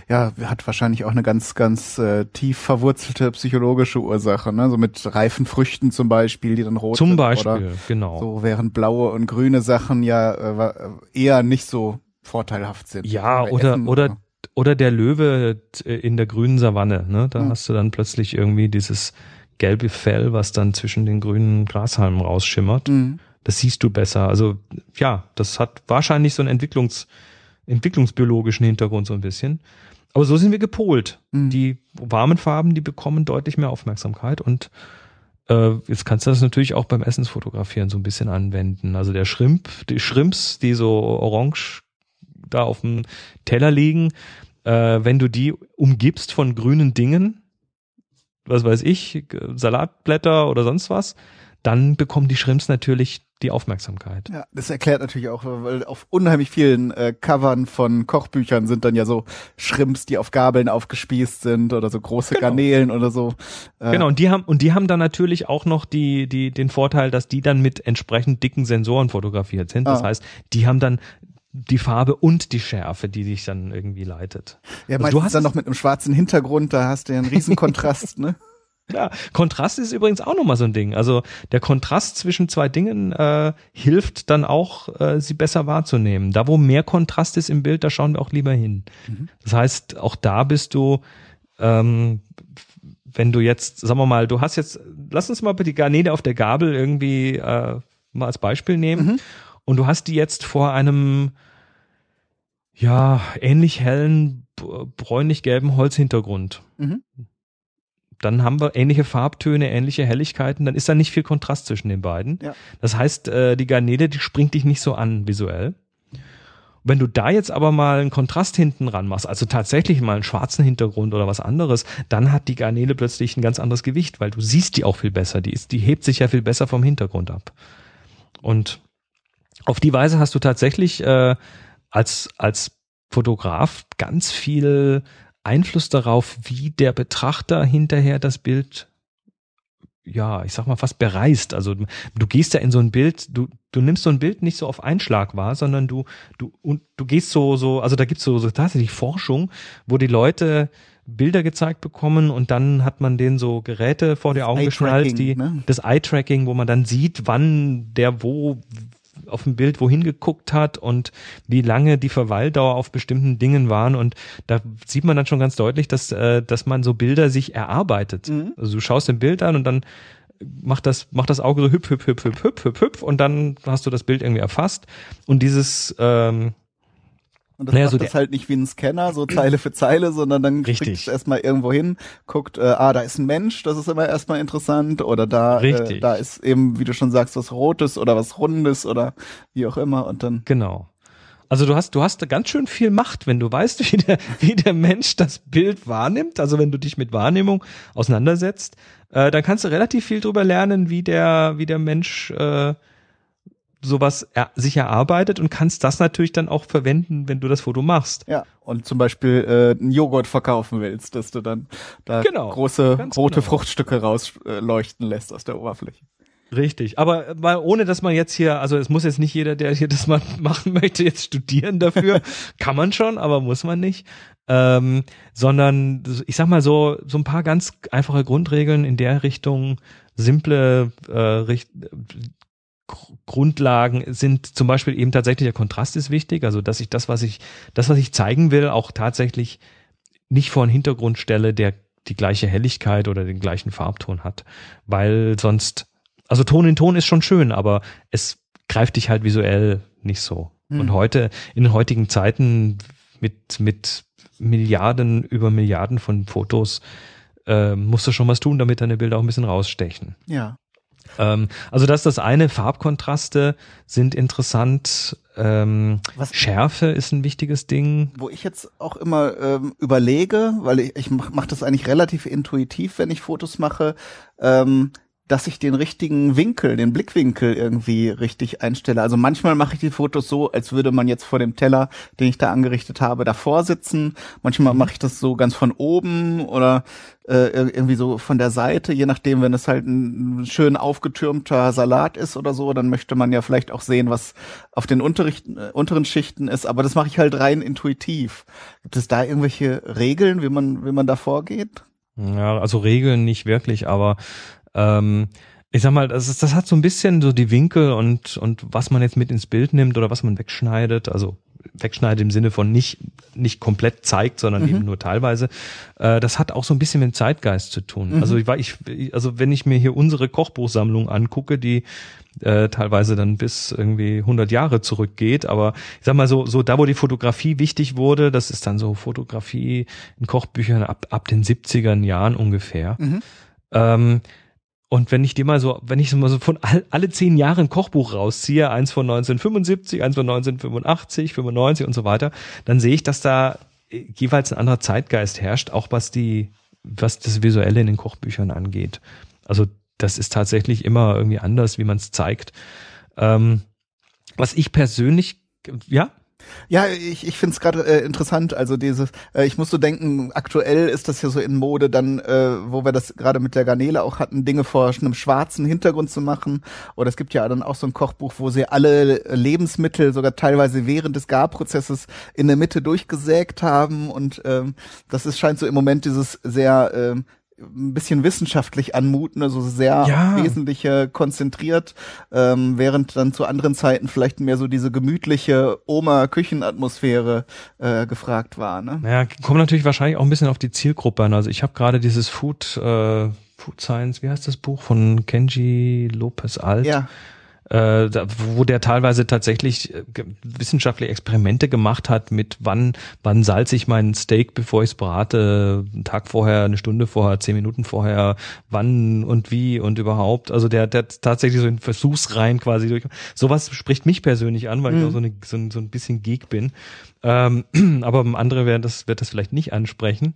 Ja, hat wahrscheinlich auch eine ganz, ganz äh, tief verwurzelte psychologische Ursache, ne? So mit reifen Früchten zum Beispiel, die dann rot Zum sind. Beispiel, Oder genau. so während blaue und grüne Sachen ja äh, wa- eher nicht so vorteilhaft sind. Ja, oder, Essen oder, oder der Löwe äh, in der grünen Savanne, ne? Da Hm. hast du dann plötzlich irgendwie dieses gelbe Fell, was dann zwischen den grünen Grashalmen rausschimmert. Mhm. Das siehst du besser. Also ja, das hat wahrscheinlich so einen Entwicklungs, entwicklungsbiologischen Hintergrund so ein bisschen. Aber so sind wir gepolt. Mhm. Die warmen Farben, die bekommen deutlich mehr Aufmerksamkeit und äh, jetzt kannst du das natürlich auch beim Essensfotografieren so ein bisschen anwenden. Also der Shrimp, die Shrimps, die so orange da auf dem Teller liegen, äh, wenn du die umgibst von grünen Dingen, was weiß ich, Salatblätter oder sonst was, dann bekommen die Shrimps natürlich die Aufmerksamkeit. Ja, das erklärt natürlich auch, weil auf unheimlich vielen äh, Covern von Kochbüchern sind dann ja so Shrimps, die auf Gabeln aufgespießt sind oder so große Genau. Garnelen oder so. Äh, Genau, und die haben, und die haben dann natürlich auch noch die, die, den Vorteil, dass die dann mit entsprechend dicken Sensoren fotografiert sind. Das Ah. heißt, die haben dann die Farbe und die Schärfe, die dich dann irgendwie leitet. Ja, Also du hast dann noch mit einem schwarzen Hintergrund, da hast du ja einen riesen Kontrast, ne? Ja, Kontrast ist übrigens auch nochmal so ein Ding. Also der Kontrast zwischen zwei Dingen äh, hilft dann auch, äh, sie besser wahrzunehmen. Da, wo mehr Kontrast ist im Bild, da schauen wir auch lieber hin. Mhm. Das heißt, auch da bist du, ähm, wenn du jetzt, sagen wir mal, du hast jetzt, lass uns mal die Garnele auf der Gabel irgendwie äh, mal als Beispiel nehmen. Mhm. Und du hast die jetzt vor einem, ja, ähnlich hellen, bräunlich-gelben Holzhintergrund Mhm. dann haben wir ähnliche Farbtöne, ähnliche Helligkeiten, dann ist da nicht viel Kontrast zwischen den beiden. Ja. Das heißt, äh, die Garnele, die springt dich nicht so an visuell. Wenn du da jetzt aber mal einen Kontrast hinten ran machst, also tatsächlich mal einen schwarzen Hintergrund oder was anderes, dann hat die Garnele plötzlich ein ganz anderes Gewicht, weil du siehst die auch viel besser. Die ist, die hebt sich ja viel besser vom Hintergrund ab. Und auf die Weise hast du tatsächlich äh, als, als Fotograf ganz viel Einfluss darauf, wie der Betrachter hinterher das Bild, ja, ich sag mal fast bereist. Also du gehst ja in so ein Bild, du, du nimmst so ein Bild nicht so auf Einschlag wahr, sondern du, du, und du gehst so, so, also da gibt's so, so tatsächlich Forschung, wo die Leute Bilder gezeigt bekommen und dann hat man denen so Geräte vor die Augen geschnallt, die ne? das Eye-Tracking, wo man dann sieht, wann der wo auf dem Bild wohin geguckt hat und wie lange die Verweildauer auf bestimmten Dingen waren und da sieht man dann schon ganz deutlich, dass äh, dass man so Bilder sich erarbeitet. Mhm. Also du schaust ein Bild an und dann macht das macht das Auge so hüpf hüpf hüpf hüpf hüpf hüpf hüpf und dann hast du das Bild irgendwie erfasst und dieses ähm, und das naja, macht so das halt nicht wie ein Scanner, so Zeile für Zeile, sondern dann kriegt es erstmal irgendwo hin, guckt, äh, ah, da ist ein Mensch, das ist immer erstmal interessant, oder da, äh, da ist eben, wie du schon sagst, was Rotes oder was Rundes oder wie auch immer und dann. Genau. Also du hast, du hast da ganz schön viel Macht, wenn du weißt, wie der, wie der Mensch das Bild wahrnimmt. Also wenn du dich mit Wahrnehmung auseinandersetzt, äh, dann kannst du relativ viel drüber lernen, wie der, wie der Mensch äh, sowas er, sich erarbeitet und kannst das natürlich dann auch verwenden, wenn du das Foto machst. Ja, und zum Beispiel äh, einen Joghurt verkaufen willst, dass du dann da genau, große rote genau. Fruchtstücke rausleuchten lässt aus der Oberfläche. Richtig, aber mal ohne, dass man jetzt hier, also es muss jetzt nicht jeder, der hier das mal machen möchte, jetzt studieren dafür. Kann man schon, aber muss man nicht. Ähm, sondern ich sag mal so, so ein paar ganz einfache Grundregeln in der Richtung, simple äh, Richt Grundlagen sind zum Beispiel eben tatsächlich der Kontrast ist wichtig, also dass ich das, was ich, das, was ich zeigen will, auch tatsächlich nicht vor einen Hintergrund stelle, der die gleiche Helligkeit oder den gleichen Farbton hat, weil sonst, also Ton in Ton ist schon schön, aber es greift dich halt visuell nicht so. Mhm. Und heute, in den heutigen Zeiten mit, mit Milliarden über Milliarden von Fotos, äh, musst du schon was tun, damit deine Bilder auch ein bisschen rausstechen. Ja. Ähm, also das ist das eine. Farbkontraste sind interessant. Ähm, Was, Schärfe ist ein wichtiges Ding. Wo ich jetzt auch immer ähm, überlege, weil ich, ich mache mach das eigentlich relativ intuitiv, wenn ich Fotos mache. Ähm, dass ich den richtigen Winkel, den Blickwinkel irgendwie richtig einstelle. Also manchmal mache ich die Fotos so, als würde man jetzt vor dem Teller, den ich da angerichtet habe, davor sitzen. Manchmal mhm. mache ich das so ganz von oben oder äh, irgendwie so von der Seite, je nachdem, wenn es halt ein schön aufgetürmter Salat ist oder so, dann möchte man ja vielleicht auch sehen, was auf den Unterrichten, äh, unteren Schichten ist. Aber das mache ich halt rein intuitiv. Gibt es da irgendwelche Regeln, wie man, wie man da vorgeht? Ja, also Regeln nicht wirklich, aber ähm, ich sag mal, das, ist, das hat so ein bisschen so die Winkel und, und was man jetzt mit ins Bild nimmt oder was man wegschneidet, also wegschneidet im Sinne von nicht, nicht komplett zeigt, sondern mhm. eben nur teilweise. Äh, das hat auch so ein bisschen mit dem Zeitgeist zu tun. Mhm. Also ich war, ich, also wenn ich mir hier unsere Kochbuchsammlung angucke, die äh, teilweise dann bis irgendwie 100 Jahre zurückgeht, aber ich sag mal so, so da wo die Fotografie wichtig wurde, das ist dann so Fotografie in Kochbüchern ab, ab den 70er Jahren ungefähr. Mhm. Ähm, und wenn ich dir mal so, wenn ich so mal so von all, alle zehn Jahre ein Kochbuch rausziehe, eins von 1975, eins von 1985, 95 und so weiter, dann sehe ich, dass da jeweils ein anderer Zeitgeist herrscht, auch was die, was das Visuelle in den Kochbüchern angeht. Also das ist tatsächlich immer irgendwie anders, wie man es zeigt. Ähm, was ich persönlich, ja? Ja, ich, ich finde es gerade äh, interessant. Also dieses, äh, ich muss so denken, aktuell ist das ja so in Mode, dann, äh, wo wir das gerade mit der Garnele auch hatten, Dinge vor einem schwarzen Hintergrund zu machen. Oder es gibt ja dann auch so ein Kochbuch, wo sie alle Lebensmittel sogar teilweise während des Garprozesses in der Mitte durchgesägt haben. Und ähm, das ist scheint so im Moment dieses sehr ähm, ein bisschen wissenschaftlich anmuten, also sehr ja. wesentliche konzentriert, ähm, während dann zu anderen Zeiten vielleicht mehr so diese gemütliche Oma-Küchenatmosphäre äh, gefragt war. Ne? Ja, kommt natürlich wahrscheinlich auch ein bisschen auf die Zielgruppe an. Also ich habe gerade dieses Food, äh, Food Science, wie heißt das Buch von Kenji Lopez Alt? Ja äh, wo der teilweise tatsächlich äh, wissenschaftliche Experimente gemacht hat mit wann, wann salze ich meinen Steak, bevor ich es brate, einen Tag vorher, eine Stunde vorher, zehn Minuten vorher, wann und wie und überhaupt. Also der, der tatsächlich so in Versuchsreihen quasi durch. Sowas spricht mich persönlich an, weil mhm. ich auch so, eine, so, ein, so ein bisschen Geek bin. Ähm, aber andere werden das, wird das vielleicht nicht ansprechen.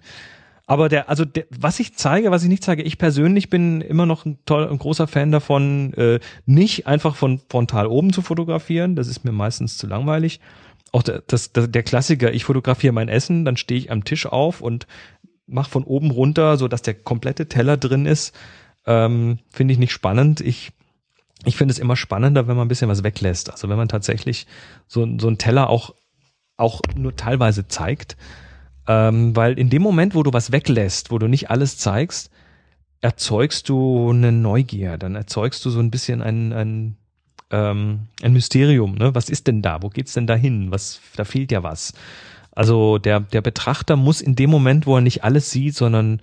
Aber der, also der, was ich zeige, was ich nicht zeige, ich persönlich bin immer noch ein, toll, ein großer Fan davon, äh, nicht einfach von frontal oben zu fotografieren. Das ist mir meistens zu langweilig. Auch der, das, der, der Klassiker, ich fotografiere mein Essen, dann stehe ich am Tisch auf und mache von oben runter, so dass der komplette Teller drin ist. Ähm, finde ich nicht spannend. Ich ich finde es immer spannender, wenn man ein bisschen was weglässt. Also wenn man tatsächlich so, so einen Teller auch, auch nur teilweise zeigt Ähm, weil in dem Moment, wo du was weglässt, wo du nicht alles zeigst, erzeugst du eine Neugier, dann erzeugst du so ein bisschen ein, ein, ähm, ein Mysterium. Ne? Was ist denn da? Wo geht's denn da hin? Was, da fehlt ja was. Also der, der Betrachter muss in dem Moment, wo er nicht alles sieht, sondern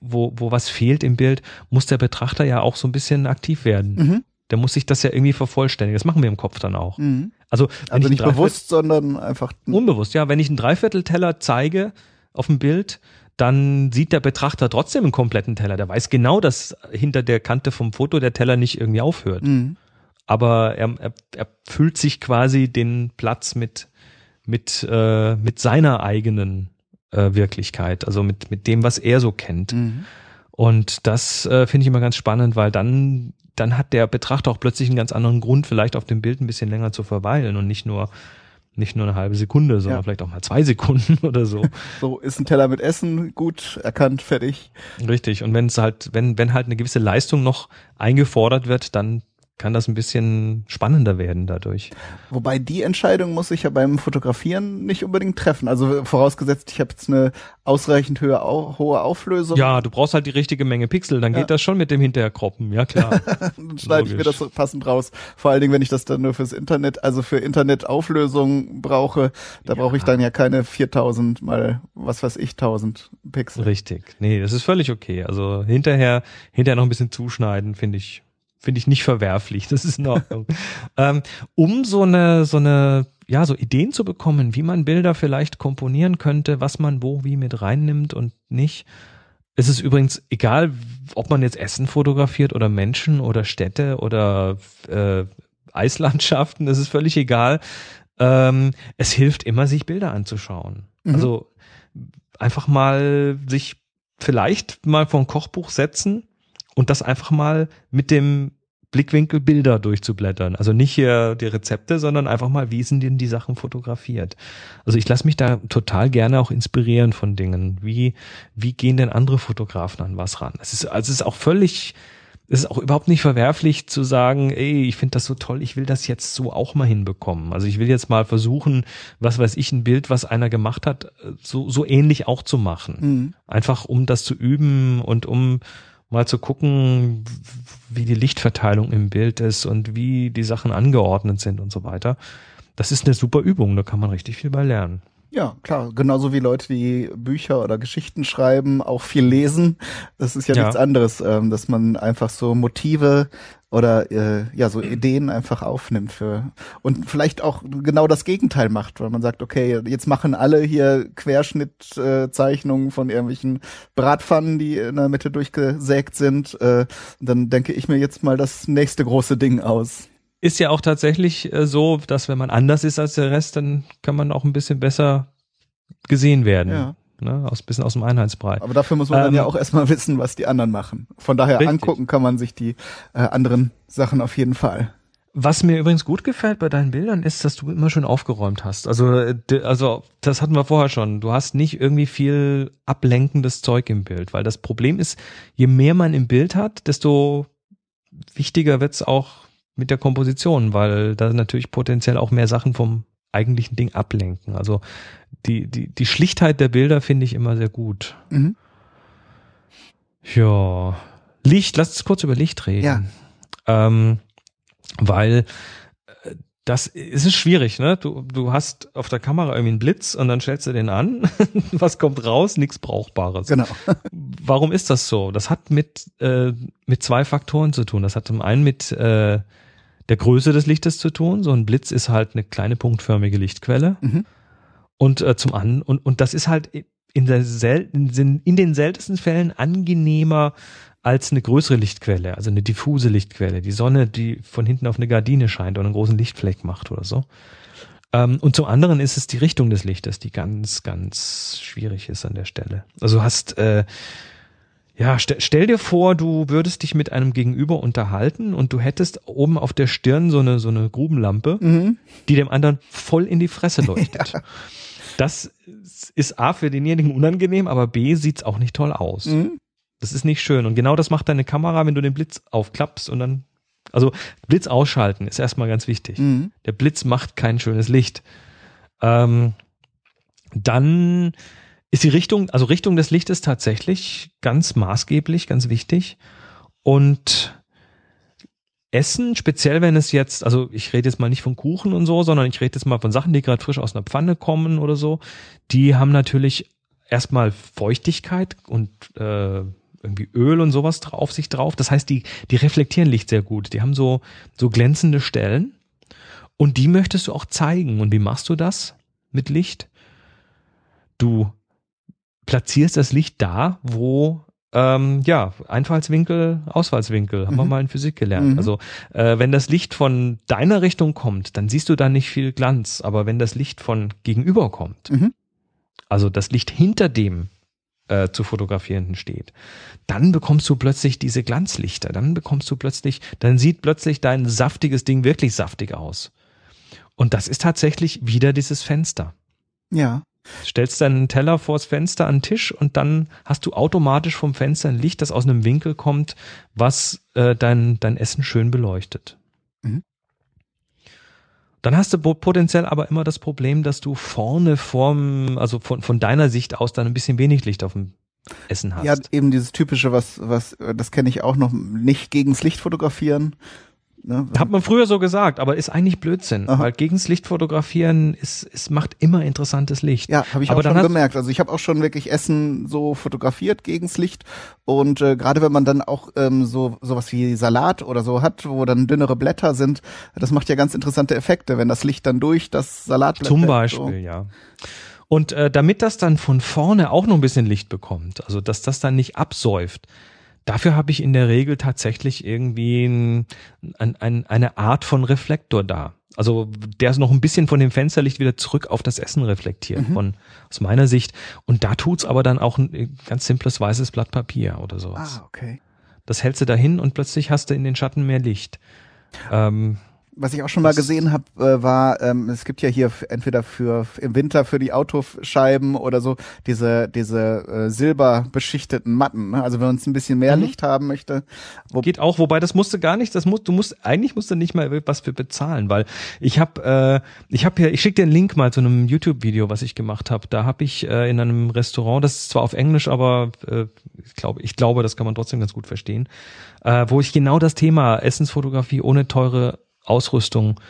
wo, wo was fehlt im Bild, muss der Betrachter ja auch so ein bisschen aktiv werden. Mhm. Der muss sich das ja irgendwie vervollständigen. Das machen wir im Kopf dann auch. Mhm. Also, also nicht bewusst, sondern einfach unbewusst. Ja, wenn ich einen Dreiviertelteller zeige auf dem Bild, dann sieht der Betrachter trotzdem einen kompletten Teller. Der weiß genau, dass hinter der Kante vom Foto der Teller nicht irgendwie aufhört. Mhm. Aber er, er, er füllt sich quasi den Platz mit mit äh, mit seiner eigenen äh, Wirklichkeit, also mit mit dem, was er so kennt. Mhm. Und das äh, finde ich immer ganz spannend, weil dann dann hat der Betrachter auch plötzlich einen ganz anderen Grund, vielleicht auf dem Bild ein bisschen länger zu verweilen und nicht nur nicht nur eine halbe Sekunde, sondern ja. vielleicht auch mal zwei Sekunden oder so. So ist ein Teller mit Essen gut erkannt, fertig. Richtig. Und wenn es halt, wenn wenn halt eine gewisse Leistung noch eingefordert wird, dann kann das ein bisschen spannender werden dadurch. Wobei die Entscheidung muss ich ja beim Fotografieren nicht unbedingt treffen. Also vorausgesetzt, ich habe jetzt eine ausreichend höhe, hohe Auflösung. Ja, du brauchst halt die richtige Menge Pixel, dann ja. geht das schon mit dem Hinterherkroppen, ja klar. dann schneide ich mir das passend raus. Vor allen Dingen, wenn ich das dann nur fürs Internet, also für Internetauflösung brauche, da ja. brauche ich dann ja keine 4000 mal, was weiß ich, 1000 Pixel. Richtig. Nee, das ist völlig okay. Also hinterher, hinterher noch ein bisschen zuschneiden, finde ich finde ich nicht verwerflich. Das ist in Ordnung. ähm, um so eine, so eine, ja, so Ideen zu bekommen, wie man Bilder vielleicht komponieren könnte, was man wo wie mit reinnimmt und nicht. Es ist übrigens egal, ob man jetzt Essen fotografiert oder Menschen oder Städte oder äh, Eislandschaften, es ist völlig egal. Ähm, es hilft immer, sich Bilder anzuschauen. Mhm. Also einfach mal sich vielleicht mal vor ein Kochbuch setzen und das einfach mal mit dem Blickwinkel Bilder durchzublättern. Also nicht hier die Rezepte, sondern einfach mal, wie sind denn die Sachen fotografiert? Also ich lasse mich da total gerne auch inspirieren von Dingen. Wie, wie gehen denn andere Fotografen an was ran? Es ist, also es ist auch völlig, es ist auch überhaupt nicht verwerflich zu sagen, ey, ich finde das so toll, ich will das jetzt so auch mal hinbekommen. Also ich will jetzt mal versuchen, was weiß ich, ein Bild, was einer gemacht hat, so, so ähnlich auch zu machen. Mhm. Einfach um das zu üben und um mal zu gucken, wie die Lichtverteilung im Bild ist und wie die Sachen angeordnet sind und so weiter. Das ist eine super Übung, da kann man richtig viel bei lernen. Ja, klar. Genauso wie Leute, die Bücher oder Geschichten schreiben, auch viel lesen. Das ist ja, ja. nichts anderes, ähm, dass man einfach so Motive oder äh, ja so Ideen einfach aufnimmt für und vielleicht auch genau das Gegenteil macht, weil man sagt, okay, jetzt machen alle hier Querschnittzeichnungen äh, von irgendwelchen Bratpfannen, die in der Mitte durchgesägt sind. Äh, dann denke ich mir jetzt mal das nächste große Ding aus ist ja auch tatsächlich äh, so, dass wenn man anders ist als der Rest, dann kann man auch ein bisschen besser gesehen werden. Ja. Ne, aus bisschen aus dem Einheitsbrei. Aber dafür muss man ähm, dann ja ähm, auch erstmal wissen, was die anderen machen. Von daher richtig. angucken kann man sich die äh, anderen Sachen auf jeden Fall. Was mir übrigens gut gefällt bei deinen Bildern ist, dass du immer schon aufgeräumt hast. Also, äh, also das hatten wir vorher schon. Du hast nicht irgendwie viel ablenkendes Zeug im Bild, weil das Problem ist, je mehr man im Bild hat, desto wichtiger wird's auch mit der Komposition, weil da natürlich potenziell auch mehr Sachen vom eigentlichen Ding ablenken. Also die, die, die Schlichtheit der Bilder finde ich immer sehr gut. Mhm. Ja. Licht, lass uns kurz über Licht reden. Ja. Ähm, weil das ist schwierig, ne? Du, du hast auf der Kamera irgendwie einen Blitz und dann stellst du den an. Was kommt raus? Nichts Brauchbares. Genau. Warum ist das so? Das hat mit, äh, mit zwei Faktoren zu tun. Das hat zum einen mit äh, der Größe des Lichtes zu tun. So ein Blitz ist halt eine kleine punktförmige Lichtquelle. Mhm. Und äh, zum anderen, und, und das ist halt in, der sel in, in den seltensten Fällen angenehmer als eine größere Lichtquelle, also eine diffuse Lichtquelle. Die Sonne, die von hinten auf eine Gardine scheint und einen großen Lichtfleck macht oder so. Ähm, und zum anderen ist es die Richtung des Lichtes, die ganz, ganz schwierig ist an der Stelle. Also hast, äh, ja, st stell dir vor, du würdest dich mit einem Gegenüber unterhalten und du hättest oben auf der Stirn so eine, so eine Grubenlampe, mhm. die dem anderen voll in die Fresse leuchtet. ja. Das ist A für denjenigen unangenehm, aber B sieht's auch nicht toll aus. Mhm. Das ist nicht schön. Und genau das macht deine Kamera, wenn du den Blitz aufklappst und dann, also Blitz ausschalten ist erstmal ganz wichtig. Mhm. Der Blitz macht kein schönes Licht. Ähm, dann ist die Richtung, also Richtung des Lichtes tatsächlich ganz maßgeblich, ganz wichtig. Und Essen, speziell wenn es jetzt, also ich rede jetzt mal nicht von Kuchen und so, sondern ich rede jetzt mal von Sachen, die gerade frisch aus einer Pfanne kommen oder so, die haben natürlich erstmal Feuchtigkeit und äh, irgendwie Öl und sowas drauf sich drauf. Das heißt, die, die reflektieren Licht sehr gut. Die haben so, so glänzende Stellen und die möchtest du auch zeigen. Und wie machst du das mit Licht? Du platzierst das Licht da, wo ähm, ja, Einfallswinkel, Ausfallswinkel, haben mhm. wir mal in Physik gelernt. Mhm. Also äh, wenn das Licht von deiner Richtung kommt, dann siehst du da nicht viel Glanz. Aber wenn das Licht von gegenüber kommt, mhm. also das Licht hinter dem äh, zu fotografierenden steht, dann bekommst du plötzlich diese Glanzlichter, dann bekommst du plötzlich, dann sieht plötzlich dein saftiges Ding wirklich saftig aus. Und das ist tatsächlich wieder dieses Fenster. Ja. Stellst deinen Teller vors Fenster an den Tisch und dann hast du automatisch vom Fenster ein Licht, das aus einem Winkel kommt, was äh, dein, dein Essen schön beleuchtet. Mhm. Dann hast du potenziell aber immer das Problem, dass du vorne vorm, also von, von deiner Sicht aus dann ein bisschen wenig Licht auf dem Essen hast. Ja, eben dieses typische, was, was, das kenne ich auch noch, nicht gegens Licht fotografieren, Ne? Hat man früher so gesagt, aber ist eigentlich Blödsinn, Aha. weil gegens Licht fotografieren ist, es macht immer interessantes Licht. Ja, habe ich aber auch schon gemerkt. Also ich habe auch schon wirklich Essen so fotografiert gegens Licht und äh, gerade wenn man dann auch ähm, so sowas wie Salat oder so hat, wo dann dünnere Blätter sind, das macht ja ganz interessante Effekte, wenn das Licht dann durch das Salatblatt Zum Beispiel, so. ja. Und äh, damit das dann von vorne auch noch ein bisschen Licht bekommt, also dass das dann nicht absäuft, Dafür habe ich in der Regel tatsächlich irgendwie ein, ein, ein, eine Art von Reflektor da. Also der ist noch ein bisschen von dem Fensterlicht wieder zurück auf das Essen reflektiert, mhm. von aus meiner Sicht. Und da tut's aber dann auch ein ganz simples weißes Blatt Papier oder sowas. Ah, okay. Das hältst du dahin und plötzlich hast du in den Schatten mehr Licht. Ähm, was ich auch schon mal gesehen habe, äh, war, ähm, es gibt ja hier entweder für im Winter für die Autoscheiben oder so diese diese äh, silberbeschichteten Matten. Ne? Also wenn man es ein bisschen mehr mhm. Licht haben möchte. Geht auch, wobei das musste gar nicht, das musst du musst eigentlich musst du nicht mal was für bezahlen, weil ich habe äh, ich habe hier, ich schicke dir einen Link mal zu einem YouTube-Video, was ich gemacht habe. Da habe ich äh, in einem Restaurant, das ist zwar auf Englisch, aber äh, ich glaube, ich glaube, das kann man trotzdem ganz gut verstehen, äh, wo ich genau das Thema Essensfotografie ohne teure Ausrüstung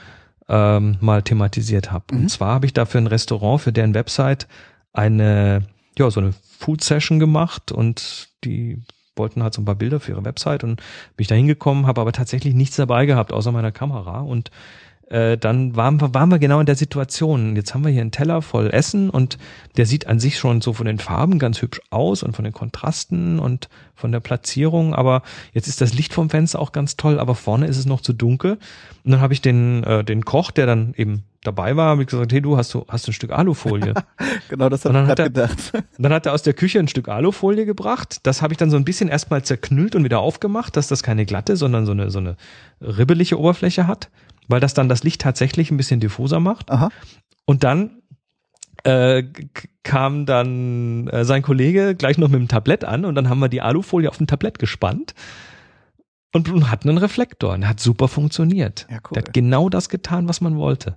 ähm, mal thematisiert habe. Mhm. Und zwar habe ich da für ein Restaurant, für deren Website eine, ja, so eine Food Session gemacht und die wollten halt so ein paar Bilder für ihre Website und bin ich da hingekommen, habe aber tatsächlich nichts dabei gehabt, außer meiner Kamera und äh, dann waren wir, waren wir genau in der Situation. Jetzt haben wir hier einen Teller voll Essen und der sieht an sich schon so von den Farben ganz hübsch aus und von den Kontrasten und von der Platzierung, aber jetzt ist das Licht vom Fenster auch ganz toll, aber vorne ist es noch zu dunkel. Und dann habe ich den, äh, den Koch, der dann eben dabei war, habe ich gesagt, hey du, hast du, hast du ein Stück Alufolie? genau, das habe ich gerade gedacht. Dann hat er aus der Küche ein Stück Alufolie gebracht. Das habe ich dann so ein bisschen erstmal zerknüllt und wieder aufgemacht, dass das keine glatte, sondern so eine, so eine ribbelige Oberfläche hat weil das dann das Licht tatsächlich ein bisschen diffuser macht. Aha. Und dann äh, kam dann äh, sein Kollege gleich noch mit dem Tablett an und dann haben wir die Alufolie auf dem Tablett gespannt und, und hatten einen Reflektor und hat super funktioniert. Ja, cool. Der hat genau das getan, was man wollte.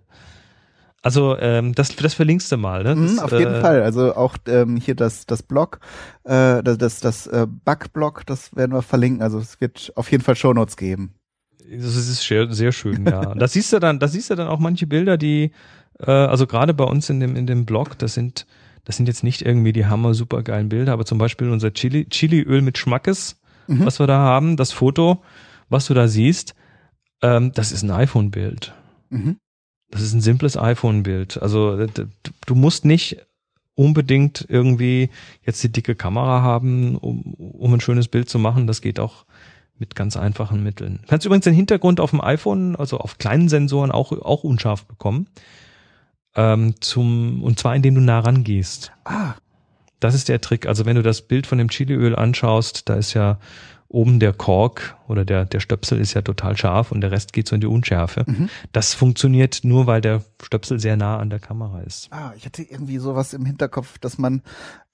Also ähm, das, das verlinkst du mal, ne? Das, mm, auf jeden äh, Fall. Also auch ähm, hier das das Blog, äh, das das, das äh, Bug-Blog, das werden wir verlinken. Also es wird auf jeden Fall Shownotes geben. Das ist sehr, sehr schön, ja. Das siehst du dann, das siehst du dann auch manche Bilder, die, äh, also gerade bei uns in dem, in dem Blog, das sind, das sind jetzt nicht irgendwie die hammer super geilen Bilder, aber zum Beispiel unser Chili, Chiliöl mit Schmackes, mhm. was wir da haben, das Foto, was du da siehst, ähm, das ist ein iPhone-Bild. Mhm. Das ist ein simples iPhone-Bild. Also du musst nicht unbedingt irgendwie jetzt die dicke Kamera haben, um, um ein schönes Bild zu machen. Das geht auch mit ganz einfachen Mitteln. Du kannst übrigens den Hintergrund auf dem iPhone, also auf kleinen Sensoren auch, auch unscharf bekommen. Ähm, zum, und zwar indem du nah rangehst. Ah. Das ist der Trick. Also wenn du das Bild von dem Chiliöl anschaust, da ist ja oben der Kork oder der, der Stöpsel ist ja total scharf und der Rest geht so in die Unschärfe. Mhm. Das funktioniert nur, weil der Stöpsel sehr nah an der Kamera ist. Ah, ich hatte irgendwie sowas im Hinterkopf, dass man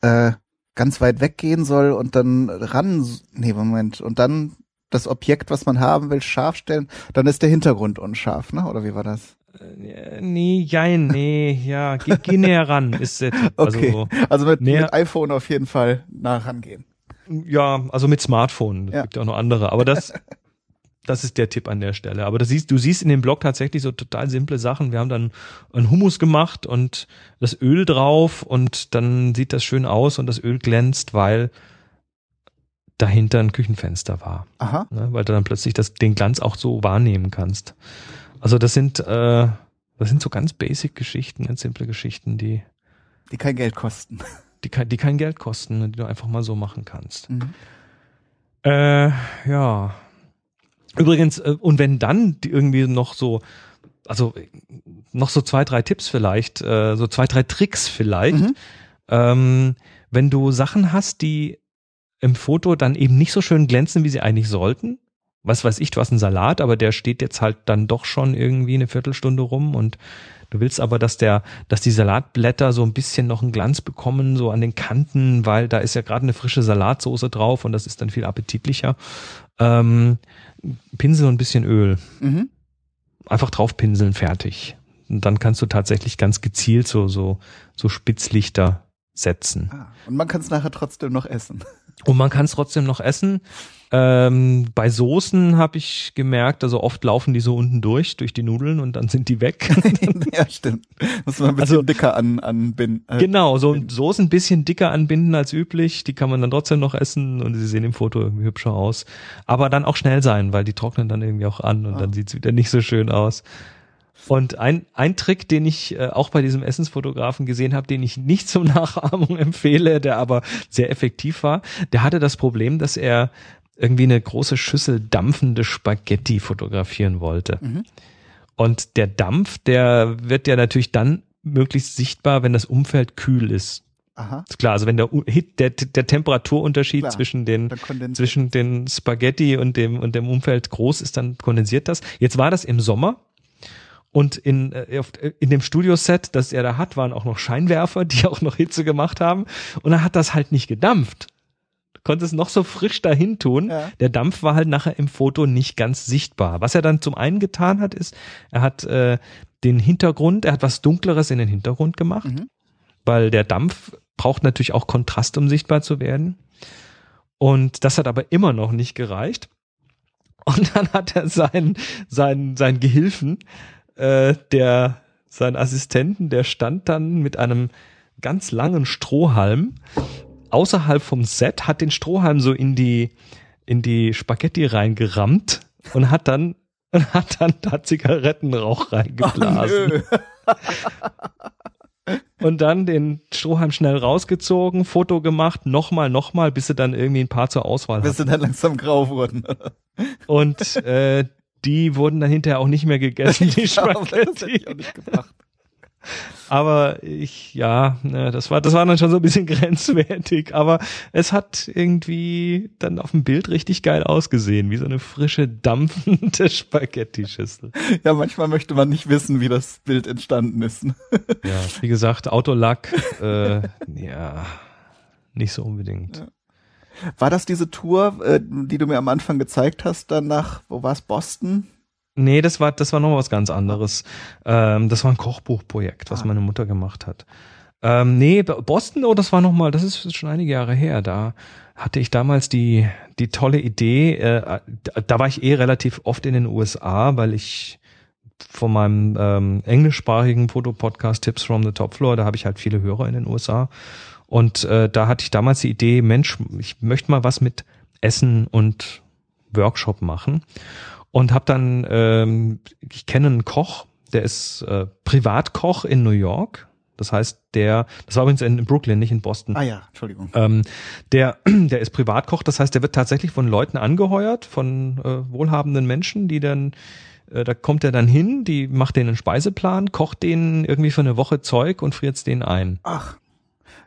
äh, ganz weit weggehen soll und dann ran, nee, Moment, und dann das Objekt, was man haben will, scharf stellen, dann ist der Hintergrund unscharf, ne? Oder wie war das? äh, nee, jein, nee, ja, geh, geh näher ran, ist der Tipp. Okay. Also, Also mit, mit iPhone auf jeden Fall nah rangehen. ja, also mit Smartphone, es Ja. gibt ja auch noch andere, aber das, das ist der Tipp an der Stelle. Aber das siehst, du siehst in dem Blog tatsächlich so total simple Sachen. Wir haben dann einen Hummus gemacht und das Öl drauf und dann sieht das schön aus und das Öl glänzt, weil dahinter ein Küchenfenster war. Aha. ne, weil du dann plötzlich das, den Glanz auch so wahrnehmen kannst. Also das sind, äh, das sind so ganz basic Geschichten, ganz simple Geschichten, die, Die kein Geld kosten. die, kein- die kein Geld kosten, die du einfach mal so machen kannst. Mhm. Äh, ja. Übrigens, äh, und wenn dann die irgendwie noch so, also noch so zwei, drei Tipps vielleicht, äh, so zwei, drei Tricks vielleicht, Mhm. ähm, wenn du Sachen hast, die im Foto dann eben nicht so schön glänzen, wie sie eigentlich sollten. Was weiß ich, du hast einen Salat, aber der steht jetzt halt dann doch schon irgendwie eine Viertelstunde rum und du willst aber, dass der, dass die Salatblätter so ein bisschen noch einen Glanz bekommen, so an den Kanten, weil da ist ja gerade eine frische Salatsoße drauf und das ist dann viel appetitlicher. Ähm, Pinsel und ein bisschen Öl. Mhm. Einfach draufpinseln, fertig. Und dann kannst du tatsächlich ganz gezielt so, so, so Spitzlichter setzen. Ah. Und man kann es nachher trotzdem noch essen. Und man kann es trotzdem noch essen. Ähm, bei Soßen habe ich gemerkt, also oft laufen die so unten durch, durch die Nudeln und dann sind die weg. ja, stimmt. Muss man ein bisschen Also- dicker an, anbinden. Äh, genau, so Soßen ein bisschen dicker anbinden als üblich. Die kann man dann trotzdem noch essen und sie sehen im Foto irgendwie hübscher aus. Aber dann auch schnell sein, weil die trocknen dann irgendwie auch an und Ah. dann sieht's wieder nicht so schön aus. Und ein, ein Trick, den ich äh, auch bei diesem Essensfotografen gesehen habe, den ich nicht zum Nachahmung empfehle, der aber sehr effektiv war, der hatte das Problem, dass er irgendwie eine große Schüssel dampfende Spaghetti fotografieren wollte. Mhm. Und der Dampf, der wird ja natürlich dann möglichst sichtbar, wenn das Umfeld kühl ist. Aha. Ist klar, also wenn der der, der Temperaturunterschied Klar. zwischen den zwischen den Spaghetti und dem und dem Umfeld groß ist, dann kondensiert das. Jetzt war das im Sommer und in äh, auf- in dem Studioset, das er da hat, waren auch noch Scheinwerfer, die auch noch Hitze gemacht haben und dann hat das halt nicht gedampft. Du konntest noch so frisch dahin tun. Ja. Der Dampf war halt nachher im Foto nicht ganz sichtbar. Was er dann zum einen getan hat, ist, er hat äh, den Hintergrund, er hat was Dunkleres in den Hintergrund gemacht, Mhm. weil der Dampf braucht natürlich auch Kontrast, um sichtbar zu werden. Und das hat aber immer noch nicht gereicht. Und dann hat er seinen, seinen, seinen Gehilfen, äh, der, seinen Assistenten, der stand dann mit einem ganz langen Strohhalm außerhalb vom Set, hat den Strohhalm so in die, in die Spaghetti reingerammt und hat dann, und hat dann da Zigarettenrauch reingeblasen. Nö. Und dann den Strohhalm schnell rausgezogen, Foto gemacht, nochmal, nochmal, bis sie dann irgendwie ein paar zur Auswahl Bis hatten. sie dann langsam grau wurden. Und äh, die wurden dann hinterher auch nicht mehr gegessen, die Ja, ich Spaghetti. auch nicht gebracht. Aber ich, ja, ne, das war, das war dann schon so ein bisschen grenzwertig. Aber es hat irgendwie dann auf dem Bild richtig geil ausgesehen, wie so eine frische, dampfende Spaghetti-Schüssel. Ja, manchmal möchte man nicht wissen, wie das Bild entstanden ist. Ja, wie gesagt, Autolack, äh, ja, nicht so unbedingt. Ja. War das diese Tour, äh, die du mir am Anfang gezeigt hast, dann nach, wo war es, Boston? Nee, das war, das war noch was ganz anderes. Ähm, das war ein Kochbuchprojekt, was Ah. meine Mutter gemacht hat. Ähm, nee, Boston, oh, das war noch mal, das ist schon einige Jahre her. Da hatte ich damals die, die tolle Idee, äh, da, da war ich eh relativ oft in den USA, weil ich von meinem ähm, englischsprachigen Fotopodcast Tips from the Top Floor, da habe ich halt viele Hörer in den USA. Und äh, da hatte ich damals die Idee, Mensch, ich möchte mal was mit Essen und Workshop machen und habe dann, ähm, ich kenne einen Koch, der ist äh, Privatkoch in New York. Das heißt, der, das war übrigens in Brooklyn, nicht in Boston. Ah ja, Entschuldigung. Ähm, der, der ist Privatkoch, das heißt, der wird tatsächlich von Leuten angeheuert, von äh, wohlhabenden Menschen, die dann, äh, da kommt er dann hin, die macht denen einen Speiseplan, kocht denen irgendwie für eine Woche Zeug und friert denen ein. Ach,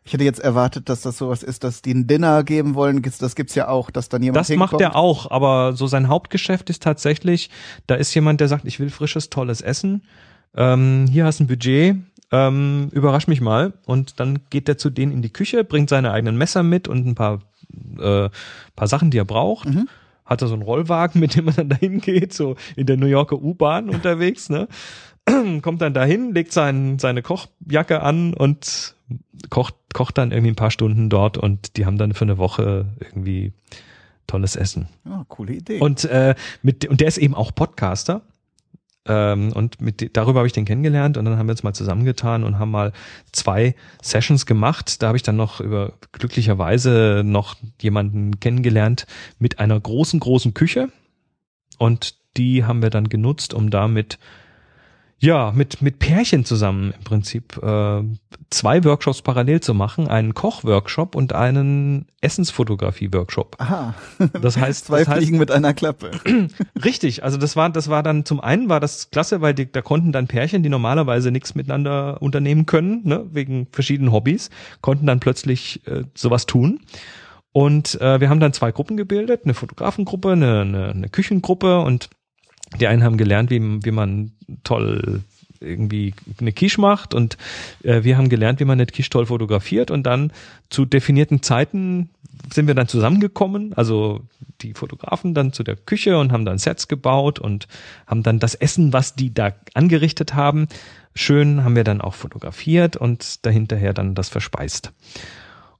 ich hätte jetzt erwartet, dass das sowas ist, dass die ein Dinner geben wollen. Das gibt's ja auch, dass dann jemand Das macht hinkommt. er auch, aber so sein Hauptgeschäft ist tatsächlich, da ist jemand, der sagt, ich will frisches, tolles Essen. Ähm, hier hast ein Budget, ähm, überrasch mich mal. Und dann geht er zu denen in die Küche, bringt seine eigenen Messer mit und ein paar, äh, paar Sachen, die er braucht. Mhm. hat er so einen Rollwagen, mit dem man dann dahin geht, so in der New Yorker U-Bahn unterwegs, ne? Kommt dann dahin, legt sein, seine Kochjacke an und kocht, kocht dann irgendwie ein paar Stunden dort und die haben dann für eine Woche irgendwie tolles Essen. Ja, coole Idee. Und äh, mit und der ist eben auch Podcaster. Ähm, und mit darüber habe ich den kennengelernt und dann haben wir uns mal zusammengetan und haben mal zwei Sessions gemacht. Da habe ich dann noch über glücklicherweise noch jemanden kennengelernt mit einer großen, großen Küche. Und die haben wir dann genutzt, um damit ja, mit, mit Pärchen zusammen im Prinzip äh, zwei Workshops parallel zu machen, einen Kochworkshop und einen Essensfotografie-Workshop. Aha. Das heißt, zwei das heißt, Fliegen mit einer Klappe. Richtig, also das war, das war dann zum einen war das klasse, weil die, da konnten dann Pärchen, die normalerweise nichts miteinander unternehmen können, ne, wegen verschiedenen Hobbys, konnten dann plötzlich äh, sowas tun. Und äh, wir haben dann zwei Gruppen gebildet, eine Fotografengruppe, eine, eine, eine Küchengruppe und die einen haben gelernt, wie, wie man toll irgendwie eine Quiche macht und äh, wir haben gelernt, wie man eine Quiche toll fotografiert und dann zu definierten Zeiten sind wir dann zusammengekommen, also die Fotografen dann zu der Küche und haben dann Sets gebaut und haben dann das Essen, was die da angerichtet haben, schön haben wir dann auch fotografiert und dahinterher dann das verspeist.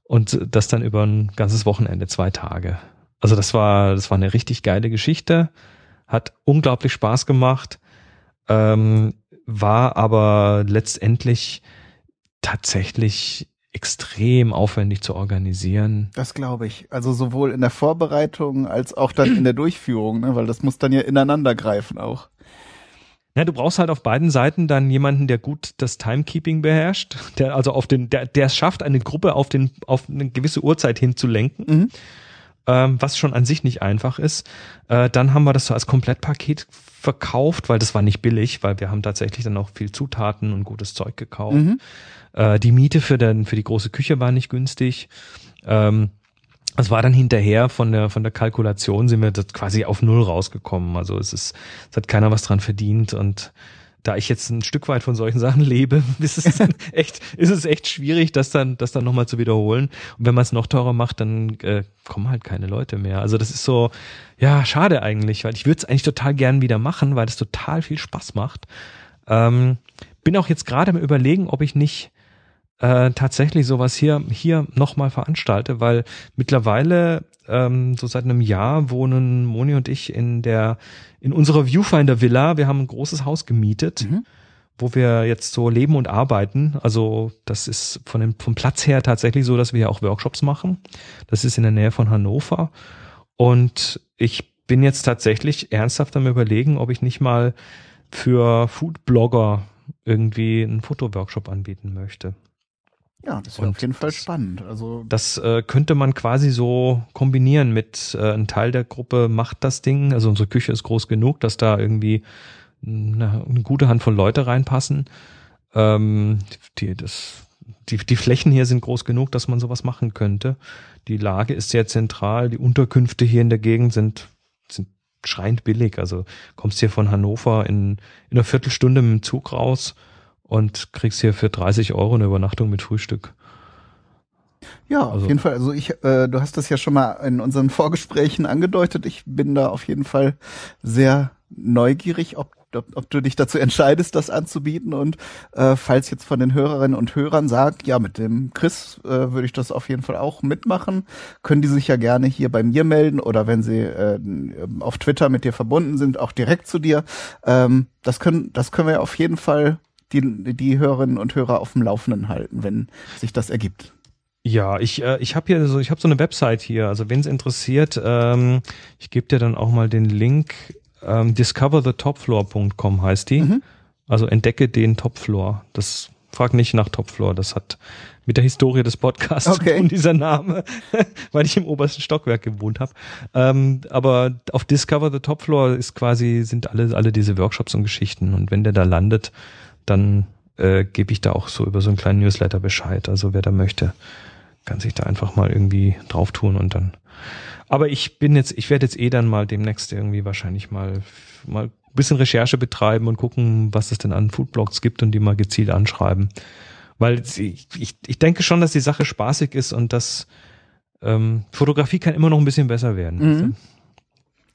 Und das dann über ein ganzes Wochenende, zwei Tage. Also das war, das war eine richtig geile Geschichte hat unglaublich Spaß gemacht, ähm, war aber letztendlich tatsächlich extrem aufwendig zu organisieren. Das glaube ich. Also sowohl in der Vorbereitung als auch dann in der Durchführung, ne? weil das muss dann ja ineinander greifen auch. Ja, du brauchst halt auf beiden Seiten dann jemanden, der gut das Timekeeping beherrscht, der also auf den, der, der es schafft, eine Gruppe auf den, auf eine gewisse Uhrzeit hinzulenken. Mhm ähm, was schon an sich nicht einfach ist. Äh, dann haben wir das so als Komplettpaket verkauft, weil das war nicht billig, weil wir haben tatsächlich dann auch viel Zutaten und gutes Zeug gekauft. Mhm. Äh, die Miete für, den, für die große Küche war nicht günstig. Ähm, es war dann hinterher von der von der Kalkulation sind wir quasi auf null rausgekommen. Also es ist es hat keiner was dran verdient und da ich jetzt ein Stück weit von solchen Sachen lebe, ist es echt, ist es echt schwierig, das dann, das dann nochmal zu wiederholen. Und wenn man es noch teurer macht, dann äh, kommen halt keine Leute mehr. Also das ist so, ja, schade eigentlich, weil ich würde es eigentlich total gern wieder machen, weil es total viel Spaß macht. Ähm, bin auch jetzt gerade am überlegen, ob ich nicht äh, tatsächlich sowas hier hier nochmal veranstalte, weil mittlerweile ähm, so seit einem Jahr wohnen Moni und ich in der in unserer Viewfinder Villa. Wir haben ein großes Haus gemietet. Mhm. wo wir jetzt so leben und arbeiten. Also das ist von dem, vom Platz her tatsächlich so, dass wir ja auch Workshops machen. Das ist in der Nähe von Hannover. Und ich bin jetzt tatsächlich ernsthaft am überlegen, ob ich nicht mal für Foodblogger irgendwie einen Fotoworkshop anbieten möchte. Ja, das wäre auf jeden Fall spannend. Also das äh, könnte man quasi so kombinieren mit äh, ein Teil der Gruppe macht das Ding. Also unsere Küche ist groß genug, dass da irgendwie eine, eine gute Handvoll Leute reinpassen. Ähm, die, das, die, die Flächen hier sind groß genug, dass man sowas machen könnte. Die Lage ist sehr zentral. Die Unterkünfte hier in der Gegend sind, sind schreiend billig. Also kommst hier von Hannover in, in einer Viertelstunde mit dem Zug raus und kriegst hier für 30 Euro eine Übernachtung mit Frühstück. Ja, also. auf jeden Fall. Also ich, äh, du hast das ja schon mal in unseren Vorgesprächen angedeutet. Ich bin da auf jeden Fall sehr neugierig, ob, ob, ob du dich dazu entscheidest, das anzubieten. Und äh, falls jetzt von den Hörerinnen und Hörern sagt, ja, mit dem Chris äh, würde ich das auf jeden Fall auch mitmachen, können die sich ja gerne hier bei mir melden oder wenn sie äh, auf Twitter mit dir verbunden sind, auch direkt zu dir. Ähm, das können, das können wir auf jeden Fall die, die Hörerinnen und Hörer auf dem Laufenden halten, wenn sich das ergibt. Ja, ich, äh, ich habe hier so, ich habe so eine Website hier. Also wenn es interessiert, ähm, ich gebe dir dann auch mal den Link. Ähm, discoverthetopfloor.com heißt die. Mhm. Also entdecke den Topfloor. Das frag nicht nach Topfloor. Das hat mit der Historie des Podcasts okay. zu tun, dieser Name, weil ich im obersten Stockwerk gewohnt habe. Ähm, aber auf Discover the Top Floor ist quasi, sind alle, alle diese Workshops und Geschichten. Und wenn der da landet, dann äh, gebe ich da auch so über so einen kleinen Newsletter Bescheid. Also wer da möchte, kann sich da einfach mal irgendwie drauf tun und dann. Aber ich bin jetzt, ich werde jetzt eh dann mal demnächst irgendwie wahrscheinlich mal mal ein bisschen Recherche betreiben und gucken, was es denn an Foodblogs gibt und die mal gezielt anschreiben. Weil ich, ich, ich denke schon, dass die Sache spaßig ist und dass ähm, Fotografie kann immer noch ein bisschen besser werden. Mhm.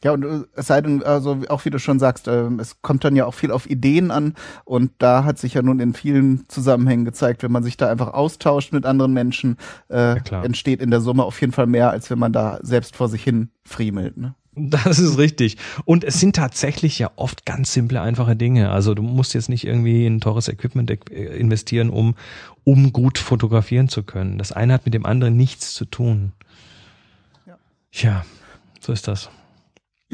Ja, und äh, es sei denn, also auch wie du schon sagst, äh, es kommt dann ja auch viel auf Ideen an und da hat sich ja nun in vielen Zusammenhängen gezeigt, wenn man sich da einfach austauscht mit anderen Menschen, äh, ja, entsteht in der Summe auf jeden Fall mehr, als wenn man da selbst vor sich hin friemelt. Ne? Das ist richtig. Und es sind tatsächlich ja oft ganz simple, einfache Dinge. Also du musst jetzt nicht irgendwie in teures Equipment äh, investieren, um, um gut fotografieren zu können. Das eine hat mit dem anderen nichts zu tun. Ja, ja so ist das.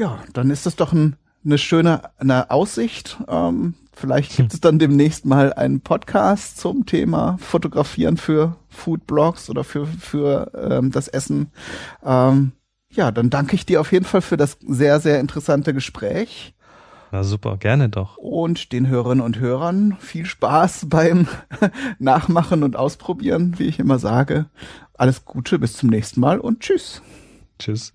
Ja, dann ist das doch ein, eine schöne eine Aussicht. Ähm, vielleicht gibt es dann demnächst mal einen Podcast zum Thema Fotografieren für Foodblogs oder für, für ähm, das Essen. Ähm, ja, dann danke ich dir auf jeden Fall für das sehr, sehr interessante Gespräch. Na super, gerne doch. Und den Hörerinnen und Hörern viel Spaß beim Nachmachen und Ausprobieren, wie ich immer sage. Alles Gute, bis zum nächsten Mal und tschüss. Tschüss.